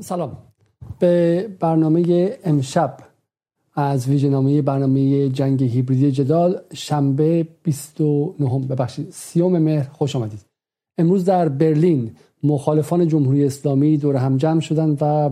سلام. به برنامه امشب از ویژنامه برنامه جنگ هیبریدی جدال شنبه 29 ببخشید سیوم مهر. خوش آمدید. امروز در برلین مخالفان جمهوری اسلامی دور هم جمع شدن و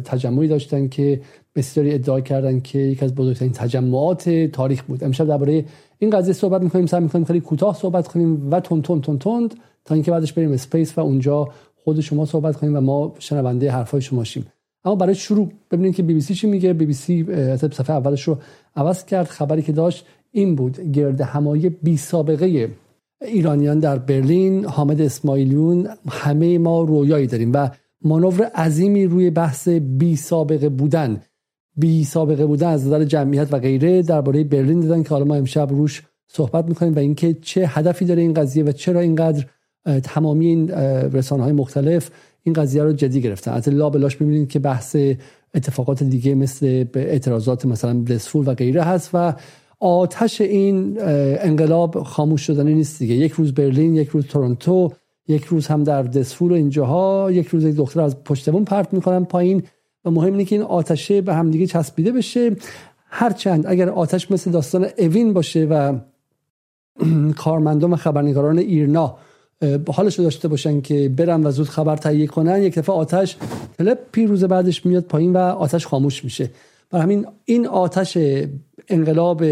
تجمعی داشتن که بسیاری ادعا کردن که یکی از بزرگترین تجمعات تاریخ بود. امشب درباره این قضیه صحبت می‌کنیم. سعی می‌کنیم خیلی کوتاه صحبت کنیم و تون تون تون تند تا اینکه بعدش بریم space و اونجا خود شما صحبت کنیم و ما شنونده حرفای شما شیم. اما برای شروع ببینیم که بی بی سی چی میگه. بی بی سی صفحه اولش رو عوض کرد. خبری که داشت این بود. گرد همایی بی سابقه ایرانیان در برلین حامد اسماعیلیون همه ما رویایی داریم و مانور عظیمی روی بحث بی سابقه بودن. بی سابقه بودن از نظر جمعیت و غیره درباره برلین دادن که حالا ما امشب روش صحبت می‌کنیم و اینکه چه هدفی داره این قضیه و چرا اینقدر تمامی این رسانه های مختلف این قضیه رو جدی گرفتن. از لا بلاش می‌بینید که بحث اتفاقات دیگه مثل اعتراضات مثلا دسفول و غیره هست و آتش این انقلاب خاموش شدنی نیست دیگه. یک روز برلین یک روز تورنتو یک روز هم در دسفول و اینجاها یک روز یک دختر از پشتمون پرت می‌کنن پایین و مهم اینه که این آتشه به همدیگه چسبیده بشه. هرچند اگر آتش مثل داستان اوین باشه و کارمندان و خبرنگاران ایرنا حالش رو داشته باشن که برن و زود خبر تهیه کنن یک دفعه آتش تلپ پیروز بعدش میاد پایین و آتش خاموش میشه. برای همین این آتش انقلاب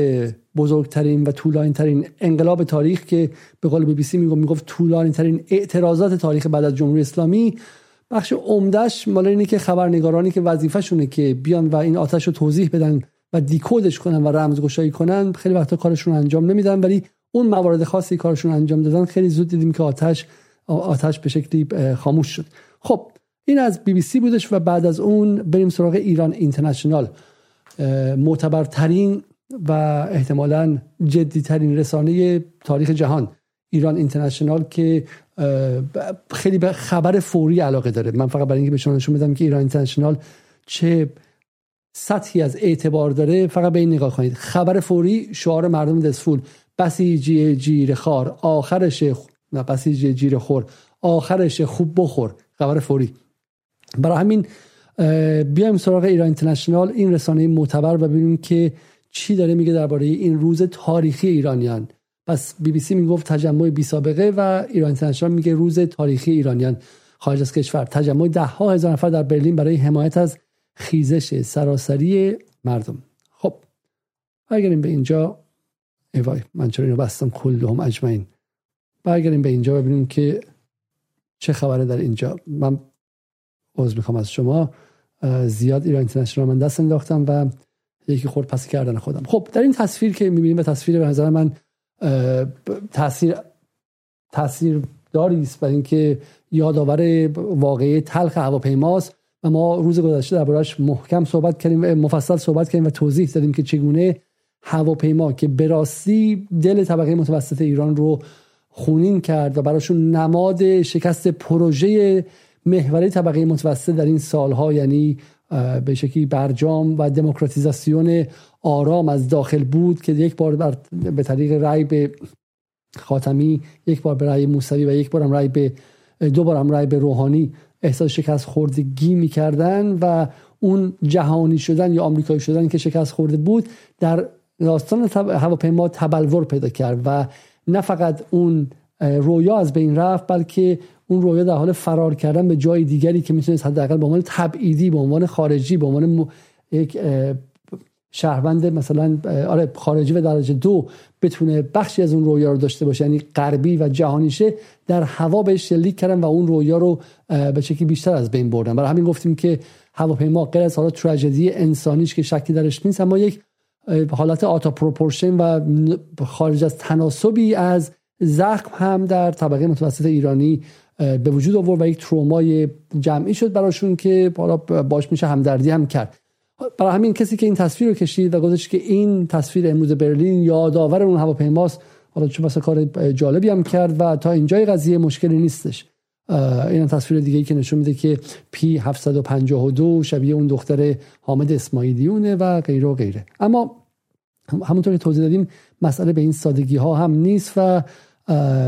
بزرگترین و طولانی ترین انقلاب تاریخ که به قول بی بی سی می‌گفت می‌گفت طولانی ترین اعتراضات تاریخ بعد از جمهوری اسلامی بخش عمدهش مال اینه که خبرنگارانی که وظیفهشونه که بیان و این آتش رو توضیح بدن و دیکودش کنن و رمزگشایی کنن خیلی وقتا کارشون انجام نمیدن ولی اون موارد خاصی کارشون انجام دادن خیلی زود دیدیم که آتش آتش به شکلی خاموش شد. خب این از بی بی سی بودش و بعد از اون بریم سراغ ایران اینترنشنال. معتبرترین و احتمالا جدیترین رسانه تاریخ جهان ایران اینترنشنال که خیلی به خبر فوری علاقه داره. من فقط برای اینکه به شما نشون بدم که ایران اینترنشنال چه سطحی از اعتبار داره فقط به این نگاه کنید. خبر فوری شعار مردم دسفول بسیجی جیر خار آخرش نه بسیجی جیر خور آخرش خوب بخور. خبر فوری. برای همین بیایم سراغ ایران اینترنشنال. این رسانه معتبر و ببینیم که چی داره میگه درباره این روز تاریخی ایرانیان. پس بی بی سی می‌گفت تجمع بی سابقه و ایران اینترنشنال میگه روز تاریخی ایرانیان. خارج از کشور. تجمع ده ها هزار نفر در برلین برای حمایت از خیزش سراسری مردم. خب برگردیم به اینجا. ای وای من چرا اینو بستم؟ کلهم اجمعین. برگردیم به اینجا ببینیم که چه خبره در اینجا. من عذر می‌خوام از شما. زیاد ایران اینترنشنال من دست انداختم و یکی خورد پس کردن خودم. خب در این تصویر که می‌بینیم و تصویر به نظر من تاثیر تاثیر داری است برای اینکه یادآور واقعی تلخ هواپیماست و ما روز گذشته دربارش محکم صحبت کردیم مفصل صحبت کردیم و توضیح دادیم که چگونه هواپیما که به راستی دل طبقه متوسط ایران رو خونین کرد و براشون نماد شکست پروژه محوری طبقه متوسط در این سالها یعنی به شکلی برجام و دموکراتیزاسیون آرام از داخل بود که یک بار بر به طریق رأی به خاتمی یک بار به رأی موسوی و یک بار هم رأی به دو بار هم به روحانی احساس شکست خوردگی می‌کردن و اون جهانی شدن یا آمریکایی شدن که شکست خورده بود در داستان هواپیما تبلور پیدا کرد و نه فقط اون رویا از بین رفت بلکه اون رویا در حال فرار کردن به جای دیگری که می‌تونست حداقل به عنوان تبعیدی به عنوان خارجی به عنوان یک شهروند مثلا آره خارجی و درجه دو بتونه بخشی از اون رویا رو داشته باشه یعنی غربی و جهانیشه در هوا بهش شلیک کردن و اون رویا رو به شکلی بیشتر از بین بردن. برای همین گفتیم که هواپیما غیر از حالا تراژدی انسانیش که شکی درش نیست اما یک حالت آتا پروپورشن و خارج از تناسبی از زخم هم در طبقه متوسط ایرانی به وجود آورد و یک ترومای جمعی شد براشون که بالا باش میشه همدردی هم کرد. برای همین کسی که این تصویر رو کشید و گذاشت که این تصویر امروز برلین یادآور اون هواپیماست حالا چون مثلا کار جالبی هم کرد و تا اینجای قضیه مشکلی نیستش. این تصویر دیگه ای که نشون میده که پی 752 شبیه اون دختر حامد اسماعیلیونه و غیره و غیره. اما همونطور که توضیح دادیم مسئله به این سادگی ها هم نیست و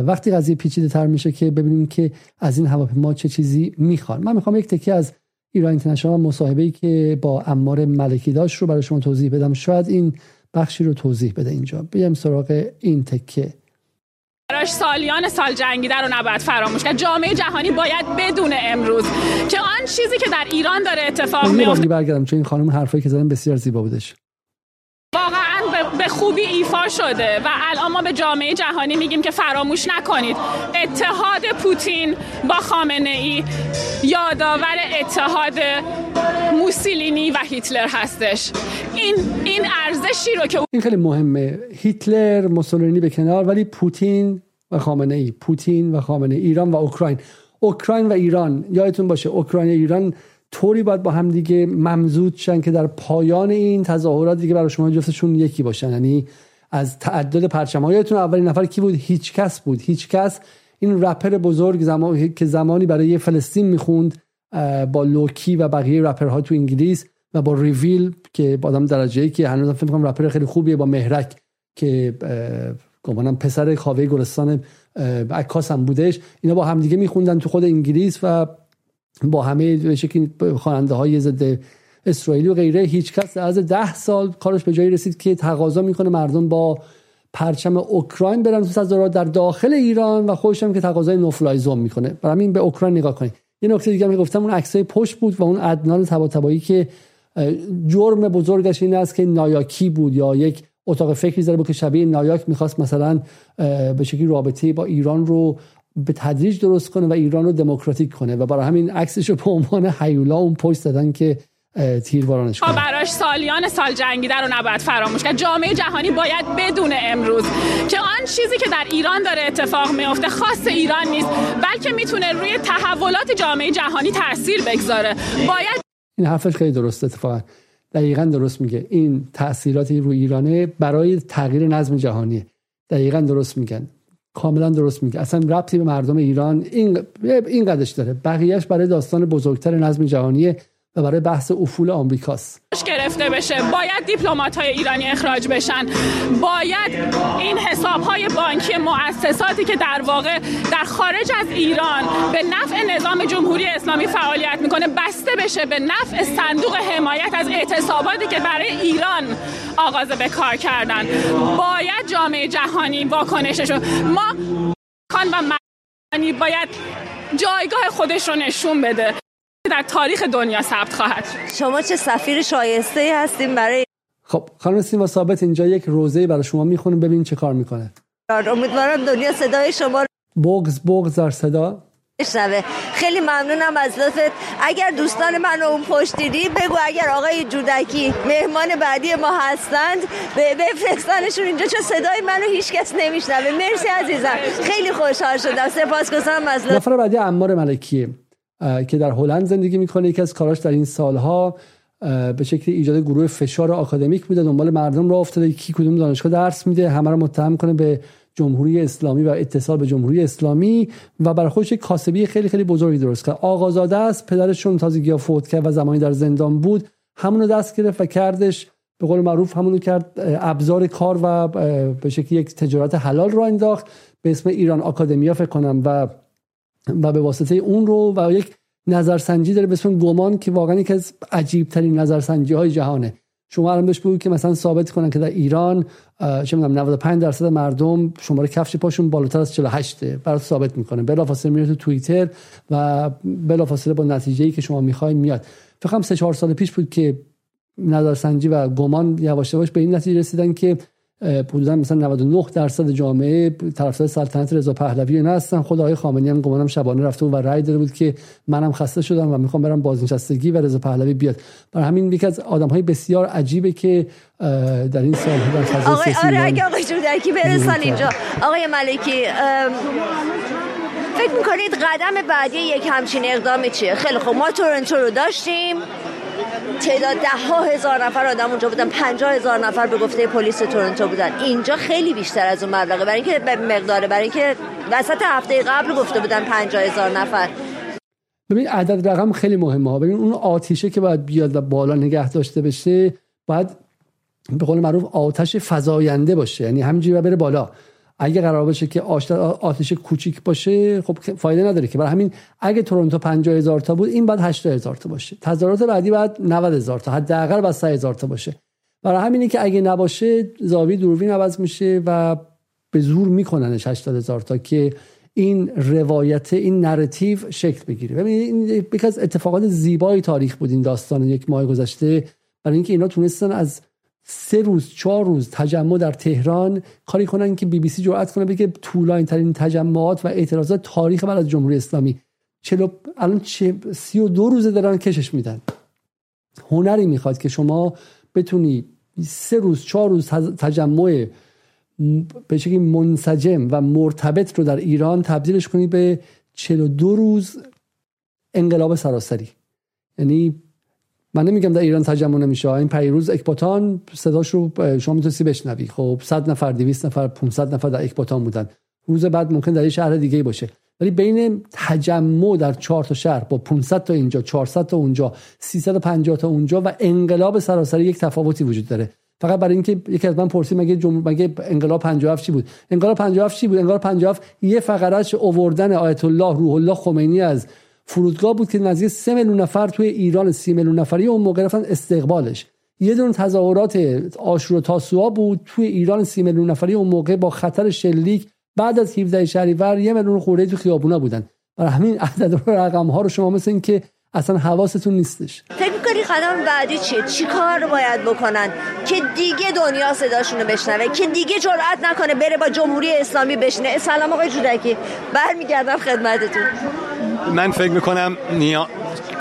وقتی قضیه پیچیده تر میشه که ببینیم که از این هواپیما چه چیزی می‌خوان. من می‌خوام یک تکه از ایران اینترنشنال مصاحبه ای که با امار ملکی داشت رو برای شما توضیح بدم. شاید این بخشی رو توضیح بده اینجا. بیام سراغ این تکه براش سالیان سال جنگیده رو نباید فراموش کرد. جامعه جهانی باید بدون امروز که آن چیزی که در ایران داره اتفاق میفته برگردم چون این خانم حرفایی که زدن بسیار زیبا بودش. واقعا به خوبی ایفا شده و الان ما به جامعه جهانی میگیم که فراموش نکنید. اتحاد پوتین با خامنه ای یادآور اتحاد موسولینی و هیتلر هستش. این این ارزشی رو که این خیلی مهمه. هیتلر موسولینی به کنار ولی پوتین و خامنه ای پوتین و خامنه ایران و اوکراین. اوکراین و ایران. یادتون باشه اوکراین و ایران طوری باید با هم دیگه ممزوج شن که در پایان این تظاهرات دیگه برای شما جفتشون یکی باشن. یعنی از تعدد پرچم یادتون اولین نفر کی بود؟ هیچ کس بود. هیچ کس. این رپر بزرگ زمان... که زمانی برای فلسطین می‌خوند با Lowkey و بقیه رپرها تو انگلیس و با ریویل که با آدم درجه ای که هنوز فکر کنم رپر خیلی خوبیه با مهرک که گمانم پسر کاوه گلستان عکاس هم بودش. اینا با همدیگه میخوندن تو خود انگلیس و با همه شکلی خواننده های ضد اسرائیلی و غیره. هیچ کس از ده سال کارش به جایی رسید که تقاضا می‌کنه مردم با پرچم اوکراین برن تو در داخل ایران و خودش هم که تقاضای نوفلایزوم می‌کنه. برای همین به اوکراین نگاه کنید. یه نکته دیگه هم گفتم اون عکسای پشت بود و اون عدنان تباتبایی که جرم بزرگش این است که نایاکی بود یا یک اتاق فکری زده بود که شبیه نایاک می‌خواست مثلا به شکلی رابطه با ایران رو به تدریج درست کنه و ایران رو دموکراتیک کنه. و برای همین عکسش رو به عنوان حیولا اون پشت دادن که تیربارانش کنه براش سالیان سال جنگیده رو نباید فراموش کرد. جامعه جهانی باید بدون امروز که آن چیزی که در ایران داره اتفاق میفته خاص ایران نیست بلکه می‌تونه روی تحولات جامعه جهانی تاثیر بگذاره. باید این حرفش خیلی درسته اتفاقا. دقیقا درست میگه. این تاثیراتی روی ایرانه برای تغییر نظم جهانی. دقیقا درست میگن. کاملا درست میگه. اصلا ربطی به مردم ایران این این قدش داره. بقیهش برای داستان بزرگتر نظم جهانی و برای بحث افول آمریکاست. گرفته بشه. باید دیپلمات های ایرانی اخراج بشن. باید این حساب های بانکی مؤسساتی که در واقع در خارج از ایران به نفع نظام جمهوری اسلامی فعالیت می‌کنه بسته بشه به نفع صندوق حمایت از اعتصاباتی که برای ایران آغاز به کار کردن. باید جامعه جهانی واکنششو ما کان و باید جایگاه خودش رو نشون بده. در تاریخ دنیا ثبت خواهد شما چه سفیر شایسته هستیم برای خب خانم سیما ثابت اینجا یک روزه برای شما می‌خونه ببین چه کار می‌کنه. امیدوارم دنیا صدای شما بغز بغز در صدا. شنوه خیلی ممنونم از لطفت. اگر دوستان من اون پشت دیدی بگو اگر آقای جودکی مهمان بعدی ما هستند به بفرستانشون اینجا چون صدای منو هیچ کس نمیشنوه. مرسی عزیزم. خیلی خوشحال شدم. سپاسگزارم از لطفت. نفر بعدی عمار ملکیه. که در هلند زندگی می‌کنه. یکی از کاراش در این سالها به شکل ایجاد گروه فشار آکادمیک بوده. دنبال مردم را افتاده. کی کدوم دانشگاه درس میده؟ همه رو متهم کنه به جمهوری اسلامی و اتصال به جمهوری اسلامی. و برای خودش کاسبی خیلی خیلی بزرگی درست کرد. آقازاده است. پدرشون تازگی فوت کرد و زمانی در زندان بود. همونو دست گرفت و کردش. به قول معروف همونو کرد ابزار کار و به شکلی یک تجارت حلال را انداخت. به اسم ایران آکادمیا فکر کنم. و و به واسطه اون رو و یک نظرسنجی داره به اسم گمان که واقعا یکی از عجیب ترین نظرسنجی های جهانه. شما الان بهش بگو که مثلا ثابت کنن که در ایران چه می‌دونم 95 درصد مردم شماره کفش پاشون بالاتر از 48 برات ثابت می‌کنه. بلافاصله میره تو توییتر و بلافاصله با نتیجه ای که شما می‌خواین میاد. فکر کنم 3 4 سال پیش بود که نظرسنجی و گمان یواش یواش به این نتیجه رسیدن که حدودا مثلا 99 درصد جامعه طرفدار سلطنت رضا پهلوی اینا هستن. خود آقای خامنه‌ای هم گمانم شبانه رفته و رأی داده بود که منم خسته شدم و می‌خوام برم بازنشستگی و رضا پهلوی بیاد. برای همین یکی از آدم‌های بسیار عجیبه که در این سال در فضای آقای آره اگه آقای جودکی برسن اینجا. آقای ملکی فکر می‌کنید قدم بعدی یک همچین اقدامی چیه؟ خیلی خب ما تورنتو رو داشتیم. تعداد ده ها هزار نفر آدم اونجا بودن 50 هزار نفر به گفته پلیس تورنتو بودن. اینجا خیلی بیشتر از اون مبلغه. برای اینکه به مقداره برای اینکه وسط هفته قبل گفته بودن 50 هزار نفر. ببین عدد رقم خیلی مهمه ها. ببین اون آتیشه که باید بیاد و بالا نگه داشته بشه باید به قول معروف آتش فزاینده باشه. یعنی همینجوری بره بالا. اگه قرار باشه که آتش کوچیک باشه خب فایده نداره که. برای همین اگه تورنتو 50 هزار تا بود این بعد 80 هزار تا باشه. تظاهرات بعدی بعد 90 هزار تا حداقل بعد 100 هزار تا باشه. برای همینه که اگه نباشه زاویه دوربین عوض میشه و به زور میکننش 80 هزار تا که این روایت این نراتیو شکل بگیره. ببینید این یکی از اتفاقات زیبای تاریخ بود این داستان یک ماه گذشته. برای اینکه اینا تونستن از سه روز چهار روز تجمع در تهران. کاری کنن که بی بی سی جرأت کنه بگه طولانی ترین تجمعات و اعتراضات تاریخ بعد از جمهوری اسلامی. چلو الان سی و دو روزه دارن کشش میدن. هنری می‌خواد که شما بتونی سه روز چهار روز تجمع به شکلی منسجم و مرتبط رو در ایران تبدیلش کنی به 42 روز انقلاب سراسری. یعنی من نمیگم در ایران تجمع نمیشه. این پیروز اکباتان صداش رو شما می‌تونستی بشنوی. خب 100 نفر 200 نفر 500 نفر در اکباتان بودن. روز بعد ممکن در یه شهر دیگه باشه. ولی بین تجمع در چهار تا شهر با 500 تا اینجا 400 تا اونجا 350 تا اونجا و انقلاب سراسری یک تفاوتی وجود داره. فقط برای اینکه یکی از من پرسید مگه جمهور مگه انقلاب 57 چی بود؟ انقلاب 57 چی بود؟ انقلاب 57 یه فقرهش اووردن آیت الله روح الله خمینی از فرودگاه بود که نزدیک 3 میلیون نفر توی ایران 30 میلیون نفری اون موقع رفتن استقبالش. یه دونه تظاهرات آشور و تاسوعا بود توی ایران 30 میلیون نفری اون موقع با خطر شلیک بعد از 17 شهریور یه میلیون خورده تو خیابونا بودن. برای همین عدد و رقم ها رو شما مثل این که اصلا حواستون نیستش. فکر می‌کنی قدم بعدی چیه چی کار باید بکنن؟ که دیگه دنیا صداشونو بشنوه که دیگه جرأت نکنه بره با جمهوری اسلامی بشنه سلام آقای جودکی. برمیگردم خدمتتون. من فکر می‌کنم نیا...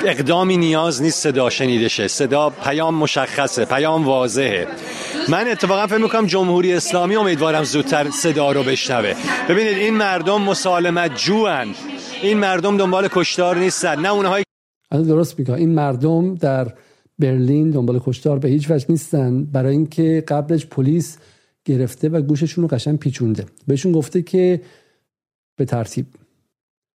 اقدامی نیاز نیست صدا شنیده شه صدا پیام مشخصه پیام واضحه. من اتفاقا فکر می‌کنم جمهوری اسلامی امیدوارم زودتر صدا رو بشنوه. ببینید این مردم مسالمت جوان. این مردم دنبال کشتار نیستن نه اونهایی درست میگه. این مردم در برلین دنبال کشتار به هیچ وجه نیستن. برای اینکه قبلش پلیس گرفته و گوششون رو قشنگ پیچونده. بهشون گفته که به ترتیب.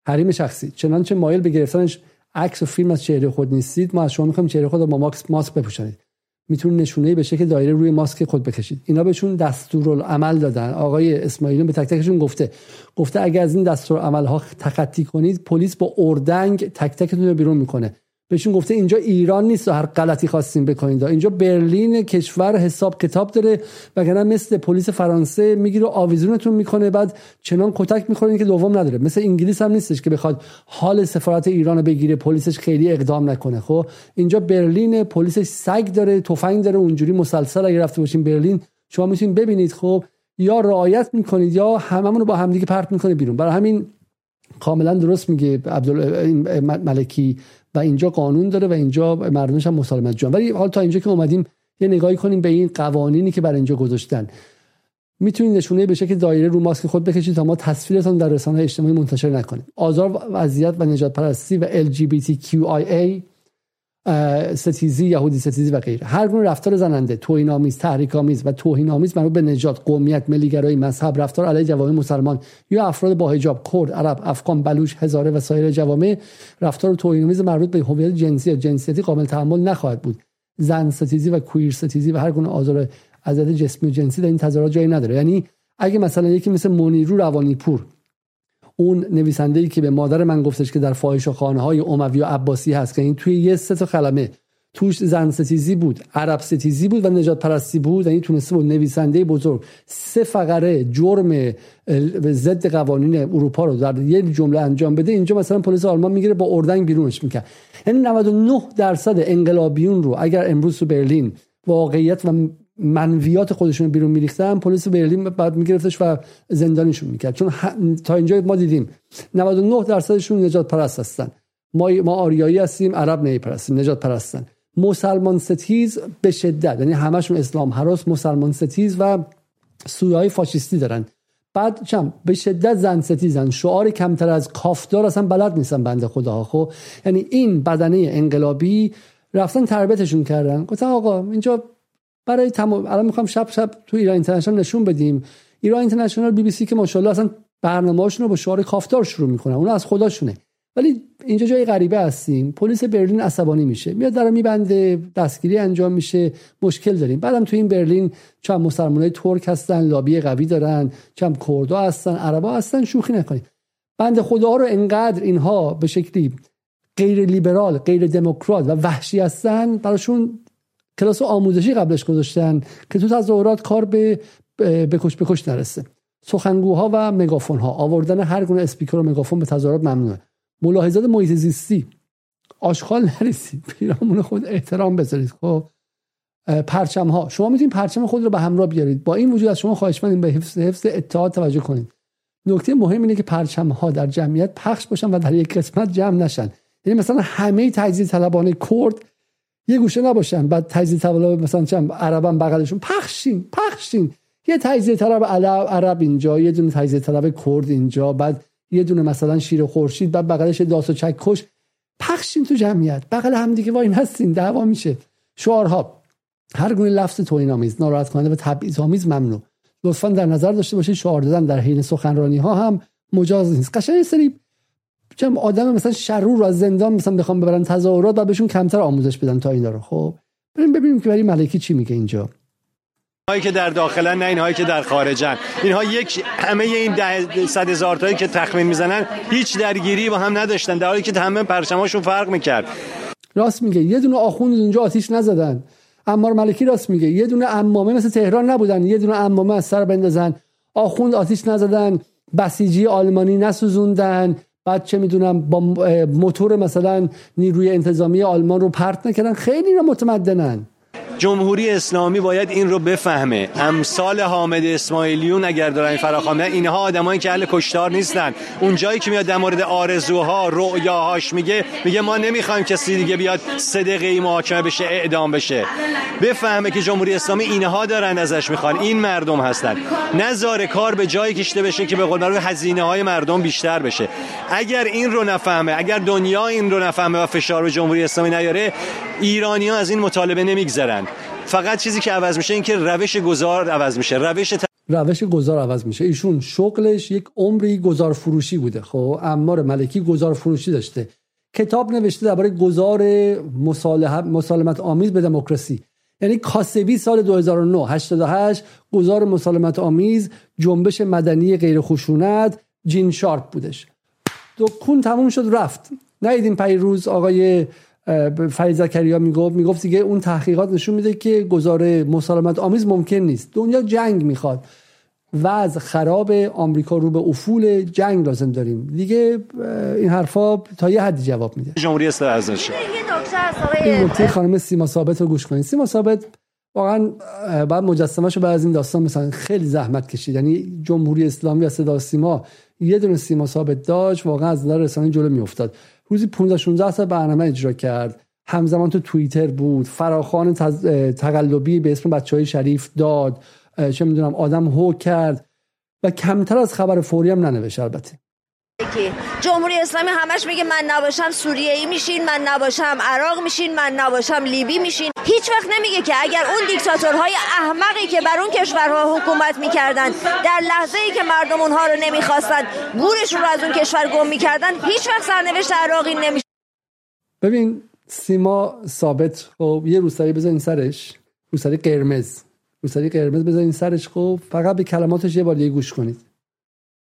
حریم شخصی. چنانچه مایل به گرفتنش عکس و فیلم از چهره خود نیستید ما از شما می‌خوایم چهره خود رو با ماسک ماسک بپوشانید. می‌تونید نشونه به شکل دایره روی ماسک خود بکشید. اینا بهشون دستورالعمل دادن. آقای اسماعیلی به تک تکشون گفته. گفته اگر از این دستورالعمل ها تخطی کنید پلیس با اردنگ تک تکتون رو بیرون می‌کنه. بهشون گفته اینجا ایران نیست و هر غلطی خواستیم بکنید اینجا برلین کشور حساب کتاب داره وگرنه مثل پلیس فرانسه می‌گیره آویزونتون می‌کنه بعد چنان کتک می‌خورین که دوم نداره. مثل انگلیس هم نیستش که بخواد حال سفارت ایران رو بگیره پلیسش خیلی اقدام نکنه. خب اینجا برلین پلیسش سگ داره تفنگ داره اونجوری مسلسل اگه رفته باشین برلین شما می‌تونید ببینید. خب یا رعایت می‌کنید یا هممون رو با همدیگه پرت می‌کنه بیرون. برای همین کاملا درست میگه ملکی و اینجا قانون داره و اینجا مردمش هم مسالمت جان ولی حال تا اینجا که اومدیم یه نگاهی کنیم به این قوانینی که بر اینجا گذاشتن. می‌تونید نشونه به شکل دایره رو ماسک خود بکشید تا ما تصویرتون در رسانه اجتماعی منتشر نکنیم. آزار و اذیت و نجات پرستی و LGBTQIA ستیزی یهودی ستیزی و غیره. هر گونه رفتار زننده توهین آمیز تحریک آمیز و توهین آمیز مربوط به نجات قومیت ملیگرایی مذهب رفتار علیه جوامع مسلمان یا افراد با حجاب کرد عرب افغان بلوچ هزاره و سایر جوامع رفتار توهین آمیز مربوط به هویت جنسی یا جنسیتی قابل تحمل نخواهد بود. زن ستیزی و کویر ستیزی و هر گونه آزار عزت جسمی و جنسی در این تظاهرات جایی نداره. یعنی اگه مثلا یکی مثل منیرو روانی پور اون نویسنده ای که به مادر من گفتش که در فاحش خانه های اموی و عباسی هست که این توی یه سه تا کلمه توش زن ستیزی بود عرب ستیزی بود و نجات پرستی بود یعنی تونسته بود نویسنده بزرگ سه فقره جرم ضد قوانین اروپا رو در یه جمله انجام بده. اینجا مثلا پلیس آلمان می‌گیره با اردنگ بیرونش می‌کنه. یعنی 99 درصد انقلابیون رو اگر امروز تو برلین واقعیت و منویات خودشون بیرون میریختن پلیس برلین باید میگرفتش و زندانیشون می‌کرد. چون تا اینجا ما دیدیم 99 درصدشون نژادپرست هستن. ما ما آریایی هستیم عرب نمیپرستیم نژادپرستن. مسلمان ستیز به شدت یعنی همشون اسلام هراس مسلمان ستیز و سویه های فاشیستی دارن. بعد هم به شدت زن ستیزن. شعار کمتر از کافدار اصلا بلد نیستن بنده خدا خب؟ یعنی این بدنه انقلابی رفتن تربیتشون کردن. گفتن آقا اینجا برای تمام الان می‌خوام شب شب تو ایران اینترنشنال نشون بدیم. ایران اینترنشنال بی بی سی که ماشاءالله اصلا برنامه‌هاشون رو با شعار کافتار شروع می‌کنن اون از خداشونه. ولی اینجا جای غریبه هستیم. پلیس برلین عصبانی میشه. میاد در میبنده دستگیری انجام میشه. مشکل داریم. بعدم تو این برلین چند مسلمانای ترک هستن لابی قوی دارن چند کردها هستن عربا هستن شوخی نکنید. بند خدا رو انقدر اینها به شکلی غیر لیبرال غیر دموکرات و وحشی هستن براشون کلاس آموزشی قبلش گذاشتن که تو تظاهرات کار به بکش بکش نرسه. سخنگوها و مگافون ها آوردن هر گونه اسپیکر و مگافون به تظاهرات ممنوعه. ملاحظات محیط زیستی. آشغال نرسید. پیرامون خود احترام بذارید خب؟ پرچم ها شما می‌تونید پرچم خود رو به همراه بیارید. با این وجود از شما خواهش به حفظ حفظ اتحاد توجه کنید. نکته مهم اینه که پرچم ها در جمعیت پخش باشن و در یک قسمت جمع نشن. یعنی مثلا همه تجزیه طلبان کرد یه گوشه نباشن. بعد تجزیه طلب مثلا چند عربم بغلشون. پخشین پخشین. یه تجزیه طلب عرب اینجا یه دونه تجزیه طلب کرد اینجا بعد یه دونه مثلا شیر خورشید بعد بغلش داس و چکش پخشین تو جمعیت. بغل هم دیگه وای هستین دعوا میشه. شعارها. هر گونه لفظ توهین آمیز ناراحت کننده و تبعیض آمیز ممنوع. لطفا در نظر داشته باشید شعار دادن در حین سخنرانی ها هم مجاز نیست. قشنگ سری چم آدم مثلا شرور رو از زندان مثلا بخوام ببرن تظاهرات و بهشون کمتر آموزش بدن تا اینا رو. خب بریم ببینیم که برای ملکی چی میگه اینجا. هایی که در داخلن نه اینهایی که در خارجن اینها یک همه این ده صد هزار تایی که تخمین می‌زنن هیچ درگیری با هم نداشتن در حالی که همه پرچماشون فرق می‌کرد. راست میگه. یه دونه آخوند اونجا آتیش نزدن. امار ملکی راست میگه. یه دونه امامه مثل تهران نبودن. یه دونه امامه از سر بندازن. آخوند آتیش نزدن. بسیجی آلمانی نسوزوندن. بعد چه می‌دونم با موتور مثلا نیروی انتظامی آلمان رو پرت نکردن. خیلی رو متمدنن. جمهوری اسلامی باید این رو بفهمه. امثال حامد اسماعیلیون اگر دارن فراخوانده اینها آدمایی که اهل کشتار نیستن. اون جایی که میاد در مورد آرزوها رؤیاهاش میگه میگه ما نمی‌خوایم کسی دیگه بیاد صدقه محاکمه بشه اعدام بشه. بفهمه که جمهوری اسلامی اینها دارن ازش می‌خوان. این مردم هستن. نذاره کار به جایی کشته بشه که به قول معروف هزینه های مردم بیشتر بشه. اگر این رو نفهمه اگر دنیا این رو نفهمه و فشار به جمهوری اسلامی نیاره ایرانی ها از این مطالبه نمیگذرن. فقط چیزی که عوض میشه این که روش گذار عوض میشه. روش روش گذار عوض میشه. ایشون شغلش یک عمری گذار فروشی بوده خب؟ امار ملکی گذار فروشی داشته. کتاب نوشته درباره گذار مسالمت آمیز به دموکراسی. یعنی کاسبی سال 2009 88 گذار مسالمت آمیز جنبش مدنی غیر خشونت جین شارپ بودش. دکون تموم شد رفت. نیدیم پیروز آقای فرید زکریا می‌گفت می‌گفت دیگه اون تحقیقات نشون میده که گزاره مسالمت آمیز ممکن نیست. دنیا جنگ می‌خواد وضع خراب آمریکا رو به افول جنگ لازم داریم. دیگه این حرفا تا یه حدی جواب میده. جمهوری اسلامی ازش این نکته خانم سیما ثابت رو گوش کنید. سیما ثابت واقعا بعد مجسمهشو بعد از این داستان مثلا خیلی زحمت کشید. یعنی جمهوری اسلامی و صدا سیما یه دونه سیما ثابت داشت واقعا از نظر رسانه جلو میافتاد. روزی 15 16 ساعت برنامه اجرا کرد. همزمان تو توییتر بود. فراخان تقلبی به اسم بچه های شریف داد. چه می‌دونم آدم هو کرد. و کمتر از خبر فوری هم ننوشت البته. جمهوری اسلامی همش میگه من نباشم سوریه ای میشین من نباشم عراق میشین من نباشم لیبی میشین. هیچ وقت نمیگه که اگر اون دیکتاتورهای احمقی که بر اون کشورها حکومت می‌کردن در لحظه ای که مردم اونها رو نمی‌خواستن گورشون رو از اون کشور گم می‌کردن هیچ وقت سرنوشت عراقی نمیشه. ببین سیما ثابت خب یه روسری بزنین سرش روسری قرمز روسری قرمز بزنین سرش خب فقط به کلماتش یه بار دیگه گوش کنید.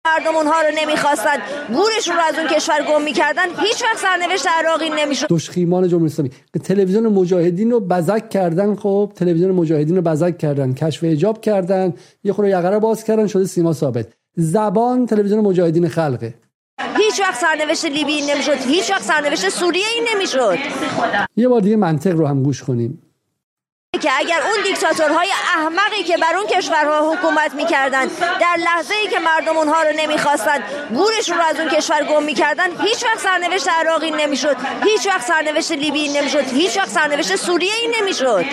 مردم اونها رو نمی‌خواستن. گورشون رو از اون کشور گم می‌کردن. هیچ وقت سرنوشت عراقی نمی‌شد. دشخیمان جمهوری اسلامی. تلویزیون مجاهدین رو بزک کردن خب. تلویزیون مجاهدین رو بزک کردن. کشف ایجاب کردن. یه خورده یقره باز کردن. شده سیما ثابت. زبان تلویزیون مجاهدین خلقه. هیچ وقت سرنوشت لیبی نمی‌شد. هیچ وقت سرنوشت سوریه ای نمی‌شد. یه بار دیگه منطق رو هم گوش کنیم. که اگر اون دیکتاتورهای احمقی که بر اون کشورها حکومت می‌کردن در لحظه ای که مردم اونها رو نمی‌خواستن گورشون رو از اون کشور گم می‌کردن هیچ وقت سرنوشت عراقی نمی‌شد هیچ وقت سرنوشت لیبی نمی‌شد هیچ وقت سرنوشت سوریه ای نمی‌شد.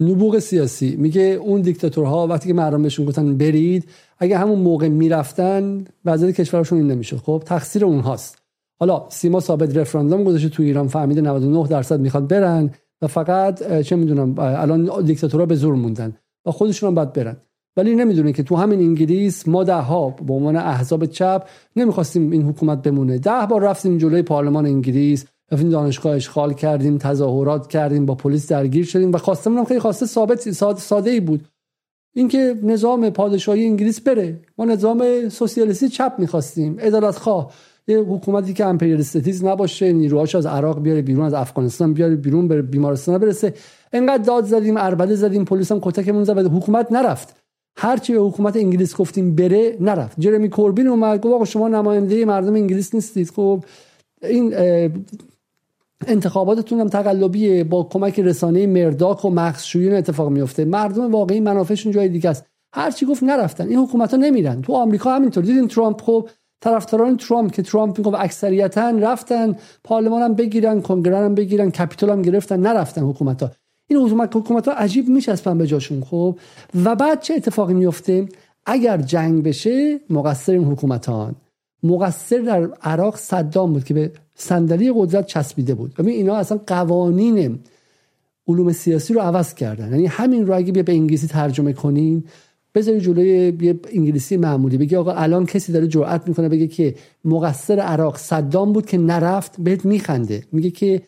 نبوغ سیاسی میگه اون دیکتاتورها وقتی که مردم بهشون گفتن برید اگه همون موقع می‌رفتن وضعیت کشورشون این نمی‌شد. خب تقصیر اونهاست. حالا سیما ثابت رفراندوم گذاشته تو ایران فهمیده 99 درصد می‌خواد برن. و فقط چه می‌دونم الان دیکتاتورها به زور موندن و خودشون هم باید برن. ولی نمی‌دونه که تو همین انگلیس ما ده ها به عنوان احزاب چپ نمی‌خواستیم این حکومت بمونه. ده بار رفتیم جلوی پارلمان انگلیس رفتیم دانشگاه اشغال کردیم تظاهرات کردیم با پلیس درگیر شدیم و خواستمون خیلی خواسته ثابت ساده, ساده ای بود. اینکه نظام پادشاهی انگلیس بره. ما نظام سوسیالیستی چپ می‌خواستیم. عدالت خواه یه حکومتی که امپریالیستیز نباشه نیروهاش از عراق بیاره بیرون از افغانستان بیاره بیرون بره بیمارستان برسه. انقدر داد زدیم اربده زدیم پلیس هم کتکمون زد حکومت نرفت. هرچی به حکومت انگلیس گفتیم بره نرفت. جرمی کوربین اومد گفت آقا شما نماینده مردم انگلیس نیستید. خب این انتخاباتتون هم تقلبیه. با کمک رسانه مرداک و مخشویون اتفاق میفته. مردم واقعی منافعشون جای دیگه است. هرچی گفت نرفتن. این حکومت ها نمیرن. تو آمریکا همینطور. دیدین ترامپ خب طرفداران ترامپ که ترامپ میگه اکثریتا رفتن پارلمان هم بگیرن کنگره هم بگیرن کپیتول هم گرفتن نرفتن حکومت ها این حکومت حکومت ها عجیب میچسبن به جاشون خب؟ و بعد چه اتفاقی میفته اگر جنگ بشه مقصر این حکومتان. مقصر در عراق صدام بود که به صندلی قدرت چسبیده بود. ببین اینا اصلا قوانین علوم سیاسی رو عوض کردن. یعنی همین رو اگه بیا به انگلیسی ترجمه کنین بذاری جلوی یه انگلیسی معمولی. بگی آقا الان کسی داره جرأت می‌کنه بگه که مقصر عراق صدام بود که نرفت بهت میخنده. میگه که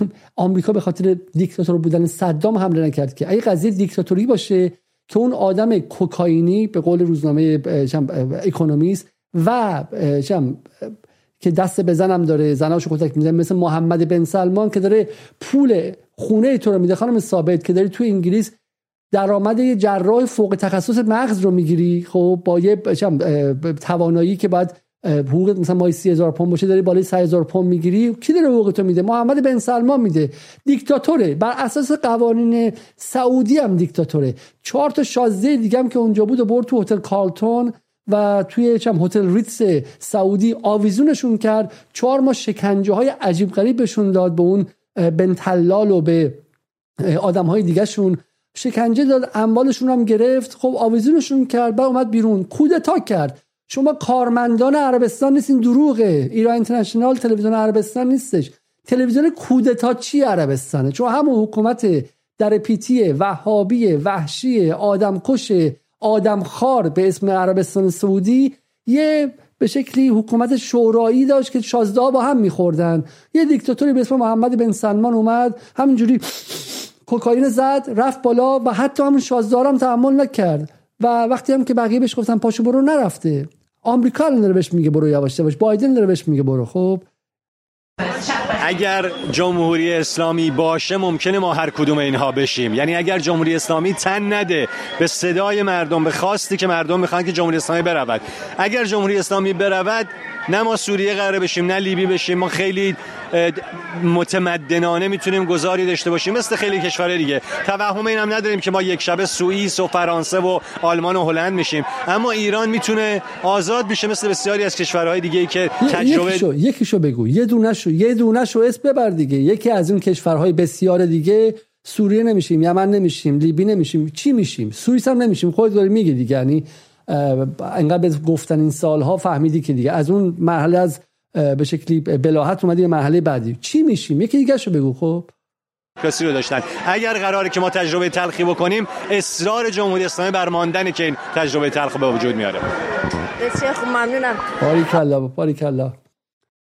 آمریکا به خاطر دیکتاتور بودن صدام حمله نکرد که. اگه قضیه دیکتاتوری باشه که اون آدم کوکائینی به قول روزنامه اکونومیست و که دست به زنم داره زناشو کتک می‌زنه مثل محمد بن سلمان که داره پول خونه تو رو میده خانم ثابت که داری تو انگلیس درآمد یه جراح فوق تخصص مغز رو می‌گیری. خب با یه توانایی که باید حقوق مثلا مای سی هزار پوند باشه داری بالای 3 هزار پوند می‌گیری. کی داره حقوق تو میده؟ محمد بن سلمان میده. دیکتاتوره. بر اساس قوانین سعودی هم دیکتاتوره. چهار تا شازده دیگه هم که اونجا بود و برد تو هتل کارلتون و توی چم هتل ریتس سعودی آویزونشون کرد. چهار ما شکنجه های عجیب غریب بهشون داد به اون بنتلال و به آدم های دیگه شون شکنجه داد اموالشون هم گرفت. خب آویزونشون کرد بعد اومد بیرون. کودتا کرد. شما کارمندان عربستان نیستین دروغه. ایران اینترنشنال تلویزیون عربستان نیستش. تلویزیون کودتا چی عربستانه؟ چون همون حکومت در پیتی وهابی وحشی آدمکش آدمخوار به اسم عربستان سعودی یه به شکلی حکومت شورایی داشت که شازده با هم میخوردن. یه دیکتاتوری به اسم محمد بن سلمان اومد. همینجوری کوکائین زد رفت بالا و حتی همون شازدار هم تحمل نکرد. و وقتی هم که بقیه بهش گفتن پاشو برو نرفته. آمریکا داره بهش میگه برو یواش یواش. بایدن داره بهش میگه برو خب؟ اگر جمهوری اسلامی باشه ممکنه ما هر کدوم اینها بشیم. یعنی اگر جمهوری اسلامی تن نده به صدای مردم به خواستی که مردم می‌خوان که جمهوری اسلامی برود. اگر جمهوری اسلامی برود نه ما سوریه قراره بشیم نه لیبی بشیم. ما خیلی متمدنانه می‌تونیم گذاری داشته باشیم. مثل خیلی کشورهای دیگه. توهم اینم نداریم که ما یک شبه سوئیس و فرانسه و آلمان و هلند میشیم. اما ایران می‌تونه آزاد بشه مثل بسیاری از کشورهای دیگه که تجربه یکیشو, یکیشو بگو. یه دونهشو یه دونهشو اسم ببر دیگه. یکی از اون کشورهای بسیار دیگه سوریه نمیشیم یمن نمیشیم لیبی نمیشیم. چی میشیم؟ سوئیس هم نمیشیم. خودت داری میگی دیگه. یعنی انقدر به گفتن این سالها فهمیدی که دیگه. از اون مرحله از به شکلی بلاحت اومدی به مرحله بعدی. چی میشیم؟ یکی دیگه شو بگو خب. کسی رو داشتن. اگر قراره که ما تجربه تلخی بکنیم اصرار جمهوری اسلامی بر ماندن که این تجربه تلخ به وجود میاره. بسیار خوب ممنونم. باریکلا باریکلا.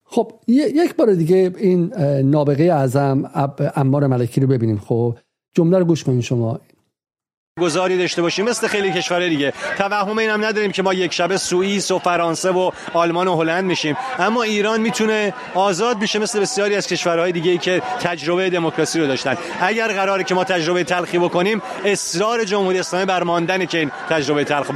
خب یک بار دیگه این نابغه اعظم امار ملکی رو ببینیم. خب جمله رو گوش کنین شما. گذاری داشته باشیم مثل خیلی کشور دیگه. توهم اینم نداریم که ما یک شبه سوئیس و فرانسه و آلمان و هلند میشیم. اما ایران می‌تونه آزاد بشه مثل بسیاری از کشورهای دیگه که تجربه دموکراسی رو داشتن. اگر قراره که ما تجربه تلخی بکنیم اصرار جمهوری اسلامی بر ماندن که این تجربه تلخ